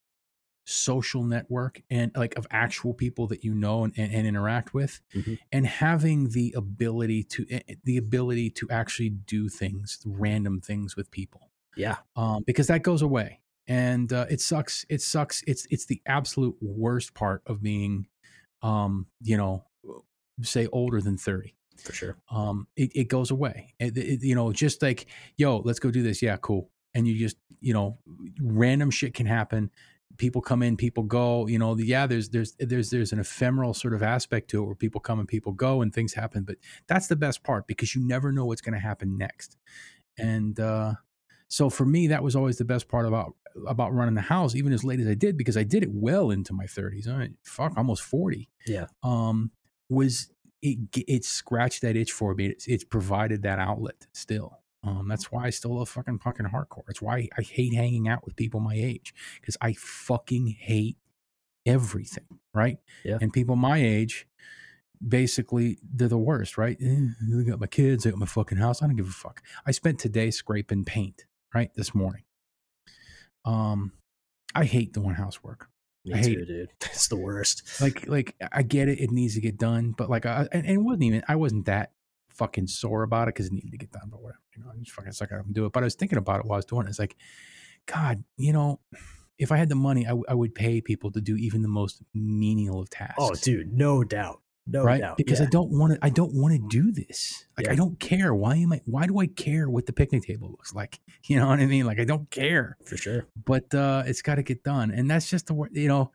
social network and like of actual people that you know and, and, and interact with Mhm. and having the ability to eh, the ability to actually do things random things with people yeah. um, because that goes away. And uh, it sucks it sucks it's it's the absolute worst part of being um you know say older than 30 for sure. Um it, it goes away. It, it- you know just like yo let's go do this. Yeah cool. And you just you know random shit can happen. People come in people go you know the, yeah there's there's there's there's an ephemeral sort of aspect to it where people come and people go and things happen but that's the best part because you never know what's going to happen next. And uh so for me that was always the best part about about running the house even as late as i did because i did it well into my 30s i mean, fuck almost 40 Yeah. um was it it scratched that itch for me. It's, it's provided that outlet still. Um that's why i still love fucking fucking hardcore. It's why i hate hanging out with people my age because i fucking hate everything right? Yeah. and people my age basically they're the worst right? Eh, i got my kids i got my fucking house i don't give a fuck. I spent today scraping paint right this morning. Um i hate doing housework me I hate too dude. It's the worst. Like like i get it it needs to get done but like I, and, and it wasn't even i wasn't that fucking sore about it because it needed to get done but whatever you know i just fucking suck it up and do it. But i was thinking about it while i was doing it. It's like god you know if i had the money I, w- I would pay people to do even the most menial of oh, tasks. oh dude no doubt no right? doubt because yeah. i don't want to i don't want to do this. Like Yeah. i don't care. Why am i why do i care what the picnic table looks like? You know what i mean? Like i don't care. For sure. But uh it's got to get done. And that's just the word you know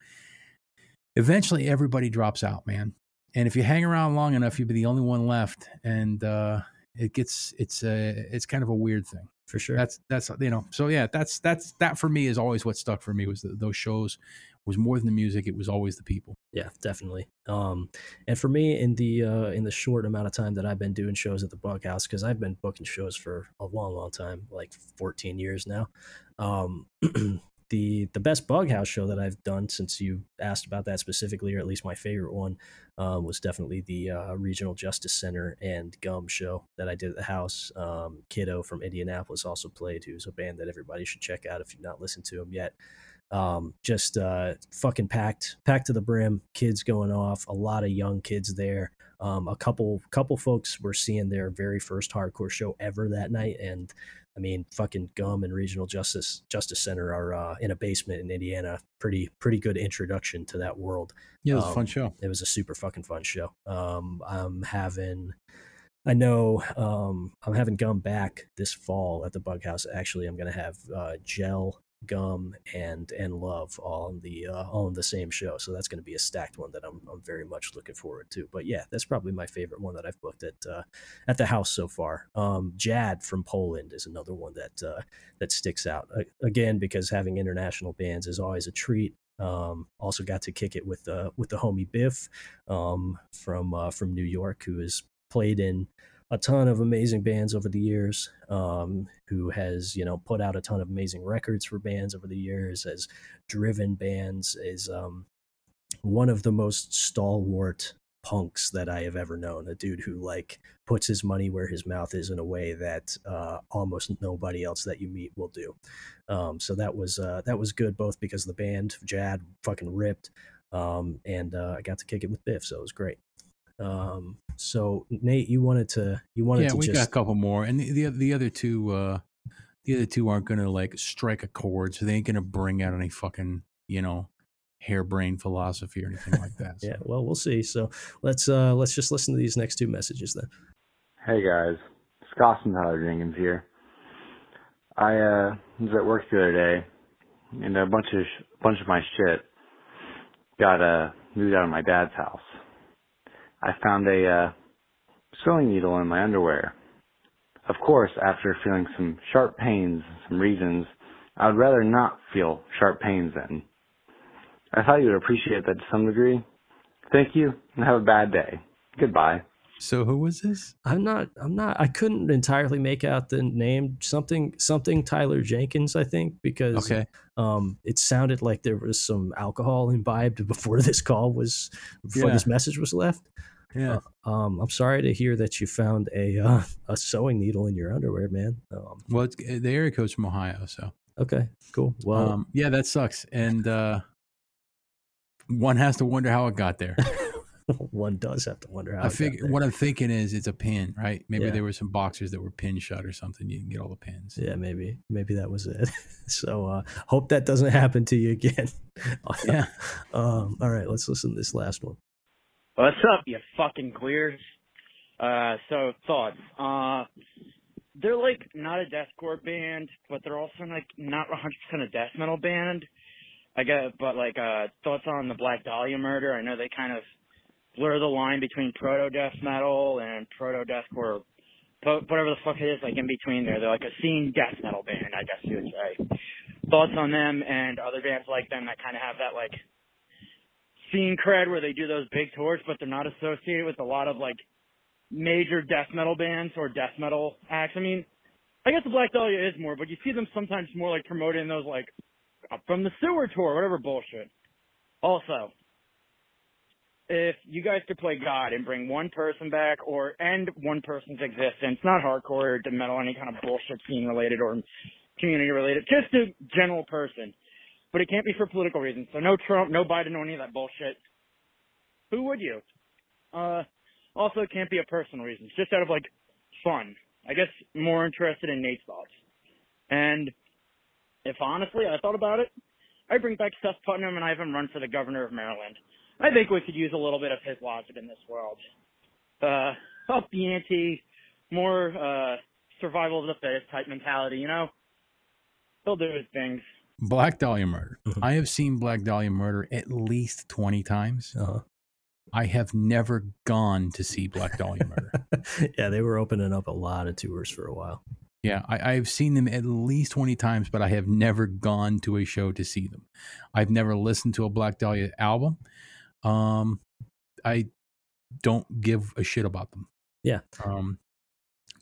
eventually everybody drops out man. And if you hang around long enough you'll be the only one left. And uh it gets it's a it's kind of a weird thing. For sure. That's that's you know. So yeah, that's that's that for me is always what stuck for me was the, those shows was more than the music. It was always the people. Yeah, definitely. Um, and for me, in the uh, in the short amount of time that I've been doing shows at the Bug House, because I've been booking shows for a long, long time, like 14 years now. Um, the the best Bug House show that I've done since you asked about that specifically, or at least my favorite one, um, was definitely the uh, Regional Justice Center and Gum show that I did at the house. Um, Kiddo from Indianapolis also played, who's a band that everybody should check out if you've not listened to them yet um, just uh, fucking packed, packed to the brim. Kids going off, a lot of young kids there. Um, a couple, couple folks were seeing their very first hardcore show ever that night, and I mean, fucking Gum and Regional Justice Justice Center are uh, in a basement in Indiana. Pretty, pretty good introduction to that world. Yeah, it was a Um, fun show. It was a super fucking fun show. Um, I'm having, I know, um, I'm having gum back this fall at the Bug House. Actually, I'm gonna have uh, gel, gum, and and love all on the uh, all in the same show. So that's gonna be a stacked one that I'm I'm very much looking forward to. But yeah, that's probably my favorite one that I've booked at uh, at the house so far. Um, Jad from Poland is another one that uh, that sticks out A- again because having international bands is always a treat. Um, also got to kick it with uh, with the homie Biff um, from uh, from New York, who has played in a ton of amazing bands over the years. Um, who has you know put out a ton of amazing records for bands over the years, has driven bands, is um, one of the most stalwart punks that I have ever known. A dude who like puts his money where his mouth is in a way that uh, almost nobody else that you meet will do. Um, so that was uh, that was good both because the band Jad fucking ripped, um, and uh, I got to kick it with Biff, so it was great. Um, so Nate, you wanted to you wanted Yeah, to we got a couple more, and the the, the other two, uh, the other two aren't gonna like strike a chord, so they ain't gonna bring out any fucking you know harebrained philosophy or anything like that. yeah. Well, we'll see. So let's uh, let's just listen to these next two messages then. Hey guys, Scott and Tyler Jenkins here. I uh was at work the other day, and a bunch of sh- bunch of my shit got uh moved out of my dad's house. I found a uh sewing needle in my underwear. Of course, after feeling some sharp pains some regions, I would rather not feel sharp pains then. I thought you would appreciate that to some degree. Thank you, and have a bad day. Goodbye. So who was this? I'm not. I'm not. I couldn't entirely make out the name. Something. Something. Tyler Jenkins. I think because Okay, um, it sounded like there was some alcohol imbibed before this call was before Yeah. this message was left. yeah. Um, I'm sorry to hear that you found a uh, a sewing needle in your underwear, man. Um, Well, it's, the area code's from Ohio, so okay, cool. Well, um, yeah, that sucks, and uh, one has to wonder how it got there. one does have to wonder how. I it got figure what I'm thinking is it's a pin, right? Maybe Yeah. there were some boxers that were pin shut or something. You can get all the pins. Yeah, maybe maybe that was it. so uh, hope that doesn't happen to you again. Yeah. um, all right, let's listen to this last one. What's up, you fucking queers? Uh, so thoughts. Uh, they're like not a deathcore band, but they're also like not 100% a death metal band. I get, but like uh, thoughts on the Black Dahlia murder. I know they kind of blur the line between proto death metal and proto deathcore, whatever the fuck it is, like in between there. They're like a scene death metal band, I guess you would say. Thoughts on them and other bands like them that kind of have that like scene cred where they do those big tours, but they're not associated with a lot of like major death metal bands or death metal acts. I mean, I guess the Black Dahlia is more, but you see them sometimes more like promoting those like from the sewer tour, whatever bullshit. Also, if you guys could play God and bring one person back or end one person's existence, not hardcore or metal, any kind of bullshit scene related or community related, just a general person. But it can't be for political reasons. So no Trump, no Biden, no any of that bullshit. Who would you? Uh, also it can't be a personal reason. Just out of like fun. I guess more interested in Nate's thoughts. And if honestly I thought about it, I'd bring back Seth Putnam and I have him run for the governor of Maryland. I think we could use a little bit of his logic in this world. Uh, up the ante, more, uh, survival of the fittest type mentality, you know? He'll do his things. Black Dahlia murder. Mhm. I have seen Black Dahlia murder at least 20 times. Uh-huh. I have never gone to see Black Dahlia murder. yeah, they were opening up a lot of tours for a while. Yeah, I, I've seen them at least 20 times, but I have never gone to a show to see them. I've never listened to a Black Dahlia album. Um, I don't give a shit about them. Yeah. Um,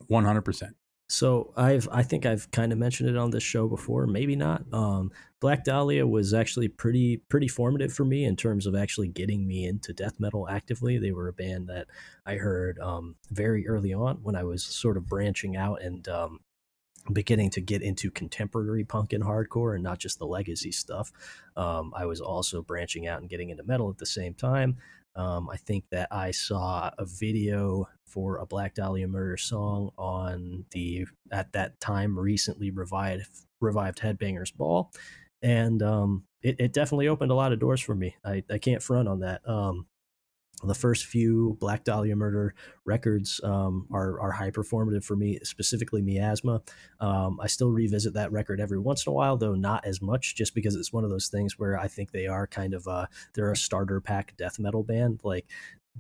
100%. So I've I think I've kind of mentioned it on this show before, maybe not. Um, Black Dahlia was actually pretty pretty formative for me in terms of actually getting me into death metal actively. They were a band that I heard um, very early on when I was sort of branching out and um, beginning to get into contemporary punk and hardcore and not just the legacy stuff. Um, I was also branching out and getting into metal at the same time. Um, I think that I saw a video for a Black Dahlia Murder song on the at that time recently revived revived Headbangers Ball, and um, it, it definitely opened a lot of doors for me. I, I can't front on that. Um, the first few Black Dahlia Murder records um, are are high performative for me, specifically Miasma. Um, I still revisit that record every once in a while, though not as much, just because it's one of those things where I think they are kind of a they're a starter pack death metal band. Like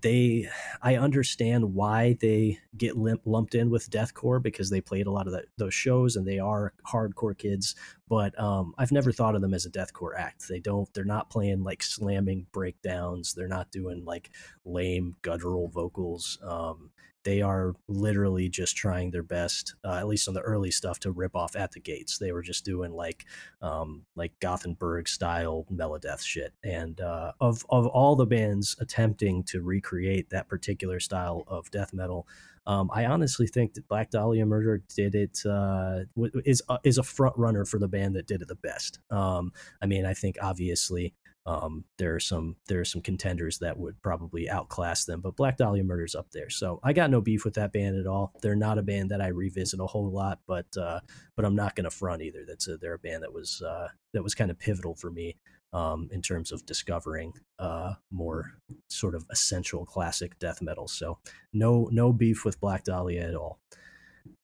they i understand why they get limp, lumped in with deathcore because they played a lot of the, those shows and they are hardcore kids but um, i've never thought of them as a deathcore act. They don't they're not playing like slamming breakdowns. They're not doing like lame guttural vocals um, they are literally just trying their best, uh, at least on the early stuff, to rip off at the gates. They were just doing like um, like Gothenburg style melodeath shit. And uh, of of all the bands attempting to recreate that particular style of death metal, um, I honestly think that Black Dahlia Murder did it uh, is uh, is a front runner for the band that did it the best. Um, I mean, I think obviously um, there are some there are some contenders that would probably outclass them, but Black Dahlia Murder's up there. So I got no beef with that band at all. They're not a band that I revisit a whole lot, but uh, but I'm not going to front either. That's a, they're a band that was uh, that was kind of pivotal for me um, in terms of discovering uh, more sort of essential classic death metal. So no no beef with Black Dahlia at all.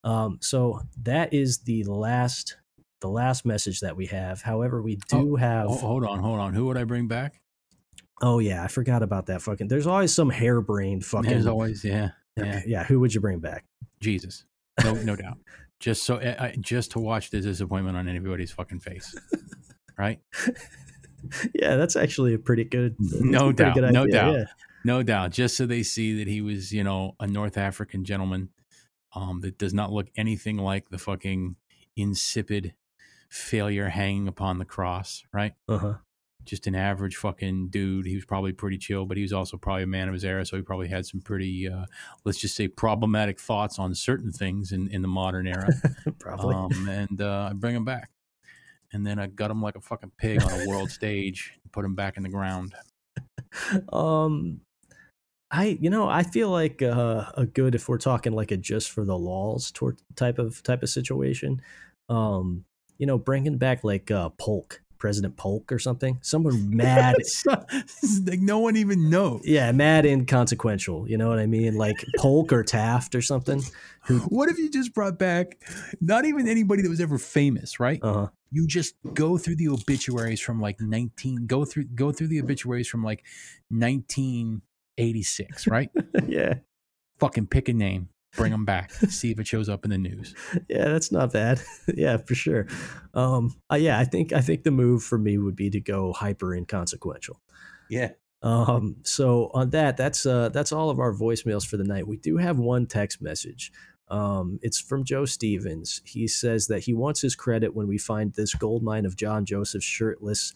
Um, so that is the last the last message that we have. However, we do Oh, have. oh, hold on, hold on. Who would I bring back? Oh yeah, I forgot about that fucking. There's always some harebrained fucking. There's always, yeah, yeah. yeah. Who would you bring back? Jesus, no, no doubt. Just so, I, just to watch the disappointment on anybody's fucking face, right? Yeah, that's actually a pretty good. no pretty doubt, good no doubt, yeah. no doubt. Just so they see that he was, you know, a North African gentleman um, that does not look anything like the fucking insipid failure hanging upon the cross, right? Uh-huh. Just an average fucking dude. He was probably pretty chill, but he was also probably a man of his era, so he probably had some pretty, uh, let's just say, problematic thoughts on certain things in, in the modern era. Probably. Um, and uh, I bring him back, and then I gut him like a fucking pig on a world stage, put him back in the ground. um i you know i feel like uh a good if we're talking like a just for the laws type of type of situation um you know bringing back like uh polk president polk or something. Someone mad like no one even knows. Yeah mad inconsequential you know what i mean? Like polk or taft or something who What if you just brought back not even anybody that was ever famous, right? uh-huh. You just go through the obituaries from like 19 go through go through the obituaries from like 1986, right? yeah. Fucking pick a name, bring them back, see if it shows up in the news. yeah that's not bad yeah for sure um uh, yeah i think i think the move for me would be to go hyper inconsequential Yeah. Um, so on that, that's uh that's all of our voicemails for the night. We do have one text message. Um, it's from Joe Stevens. He says that he wants his credit when we find this gold mine of John Joseph's shirtless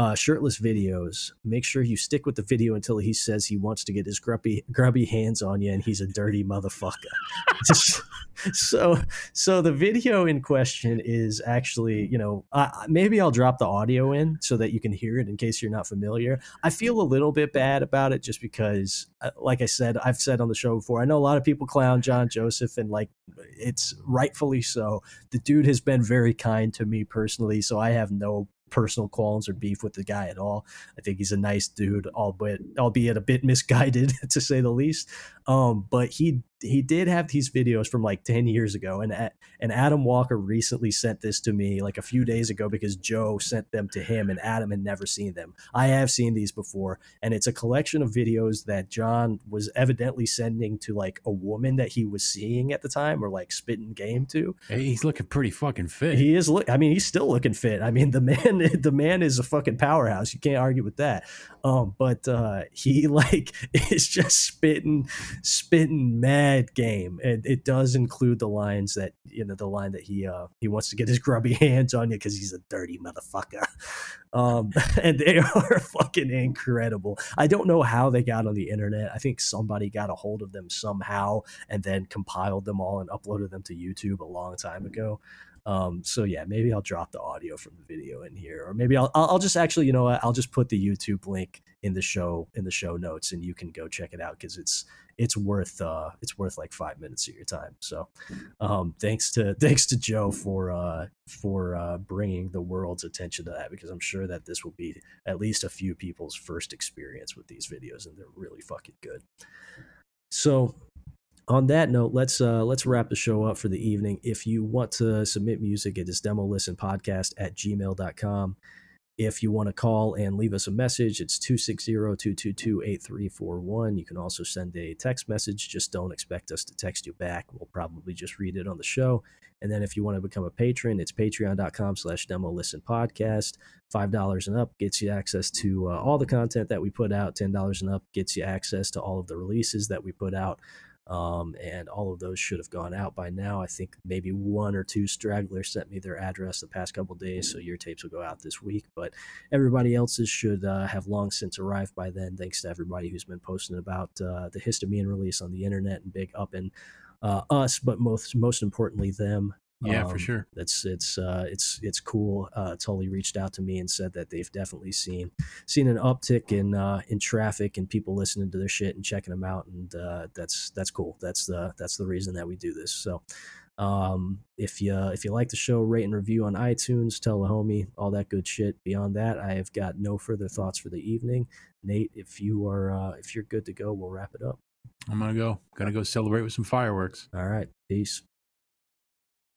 uh, shirtless videos. Make sure you stick with the video until he says he wants to get his grubby grubby hands on you and he's a dirty motherfucker. so so the video in question is actually you know uh, maybe I'll drop the audio in so that you can hear it in case you're not familiar. I feel a little bit bad about it just because, uh, like I said, I've said on the show before, I know a lot of people clown John Joseph, and like it's rightfully so. The dude has been very kind to me personally, so I have no personal qualms or beef with the guy at all. I think he's a nice dude, albeit albeit a bit misguided to say the least. Um, but he he did have these videos from like 10 years ago and and Adam Walker recently sent this to me like a few days ago because Joe sent them to him and Adam had never seen them. I have seen these before and it's a collection of videos that John was evidently sending to like a woman that he was seeing at the time or like spitting game to. Hey, he's looking pretty fucking fit. He is look I mean he's still looking fit. I mean the man the man is a fucking powerhouse. You can't argue with that. Um but uh he like is just spitting spitting mad game. And it does include the lines that you know the line that he uh he wants to get his grubby hands on you cuz he's a dirty motherfucker. Um and they are fucking incredible. I don't know how they got on the internet. I think somebody got a hold of them somehow and then compiled them all and uploaded them to YouTube a long time ago. Um, so yeah, maybe I'll drop the audio from the video in here, or maybe I'll I'll just actually, you know, what, I'll just put the YouTube link in the show in the show notes, and you can go check it out because it's it's worth uh it's worth like five minutes of your time. So, um, thanks to thanks to Joe for uh for uh bringing the world's attention to that because I'm sure that this will be at least a few people's first experience with these videos, and they're really fucking good. So on that note, let's uh, let's wrap the show up for the evening. If you want to submit music, it is demo listen podcast at gmail.com. If you want to call and leave us a message, it's 260-222-8341. You can also send a text message. Just don't expect us to text you back. We'll probably just read it on the show. And then if you want to become a patron, it's patreon.com slash demo listen podcast. $5 and up gets you access to uh, all the content that we put out. $10 and up gets you access to all of the releases that we put out. Um, and all of those should have gone out by now. I think maybe one or two stragglers sent me their address the past couple days, so your tapes will go out this week. But everybody else's should uh, have long since arrived by then. Thanks to everybody who's been posting about uh, the histamine release on the internet and big up in uh, us, but most most importantly them. Yeah, for Um, sure. That's it's uh, it's it's cool. Uh, Tully reached out to me and said that they've definitely seen seen an uptick in uh, in traffic and people listening to their shit and checking them out, and uh, that's that's cool. That's the that's the reason that we do this. So. Um, if you if you like the show, rate and review on iTunes, tell a homie, all that good shit. Beyond that, I have got no further thoughts for the evening. Nate, if you are uh, if you're good to go, we'll wrap it up. I'm gonna go. Gonna go celebrate with some fireworks. All right, peace.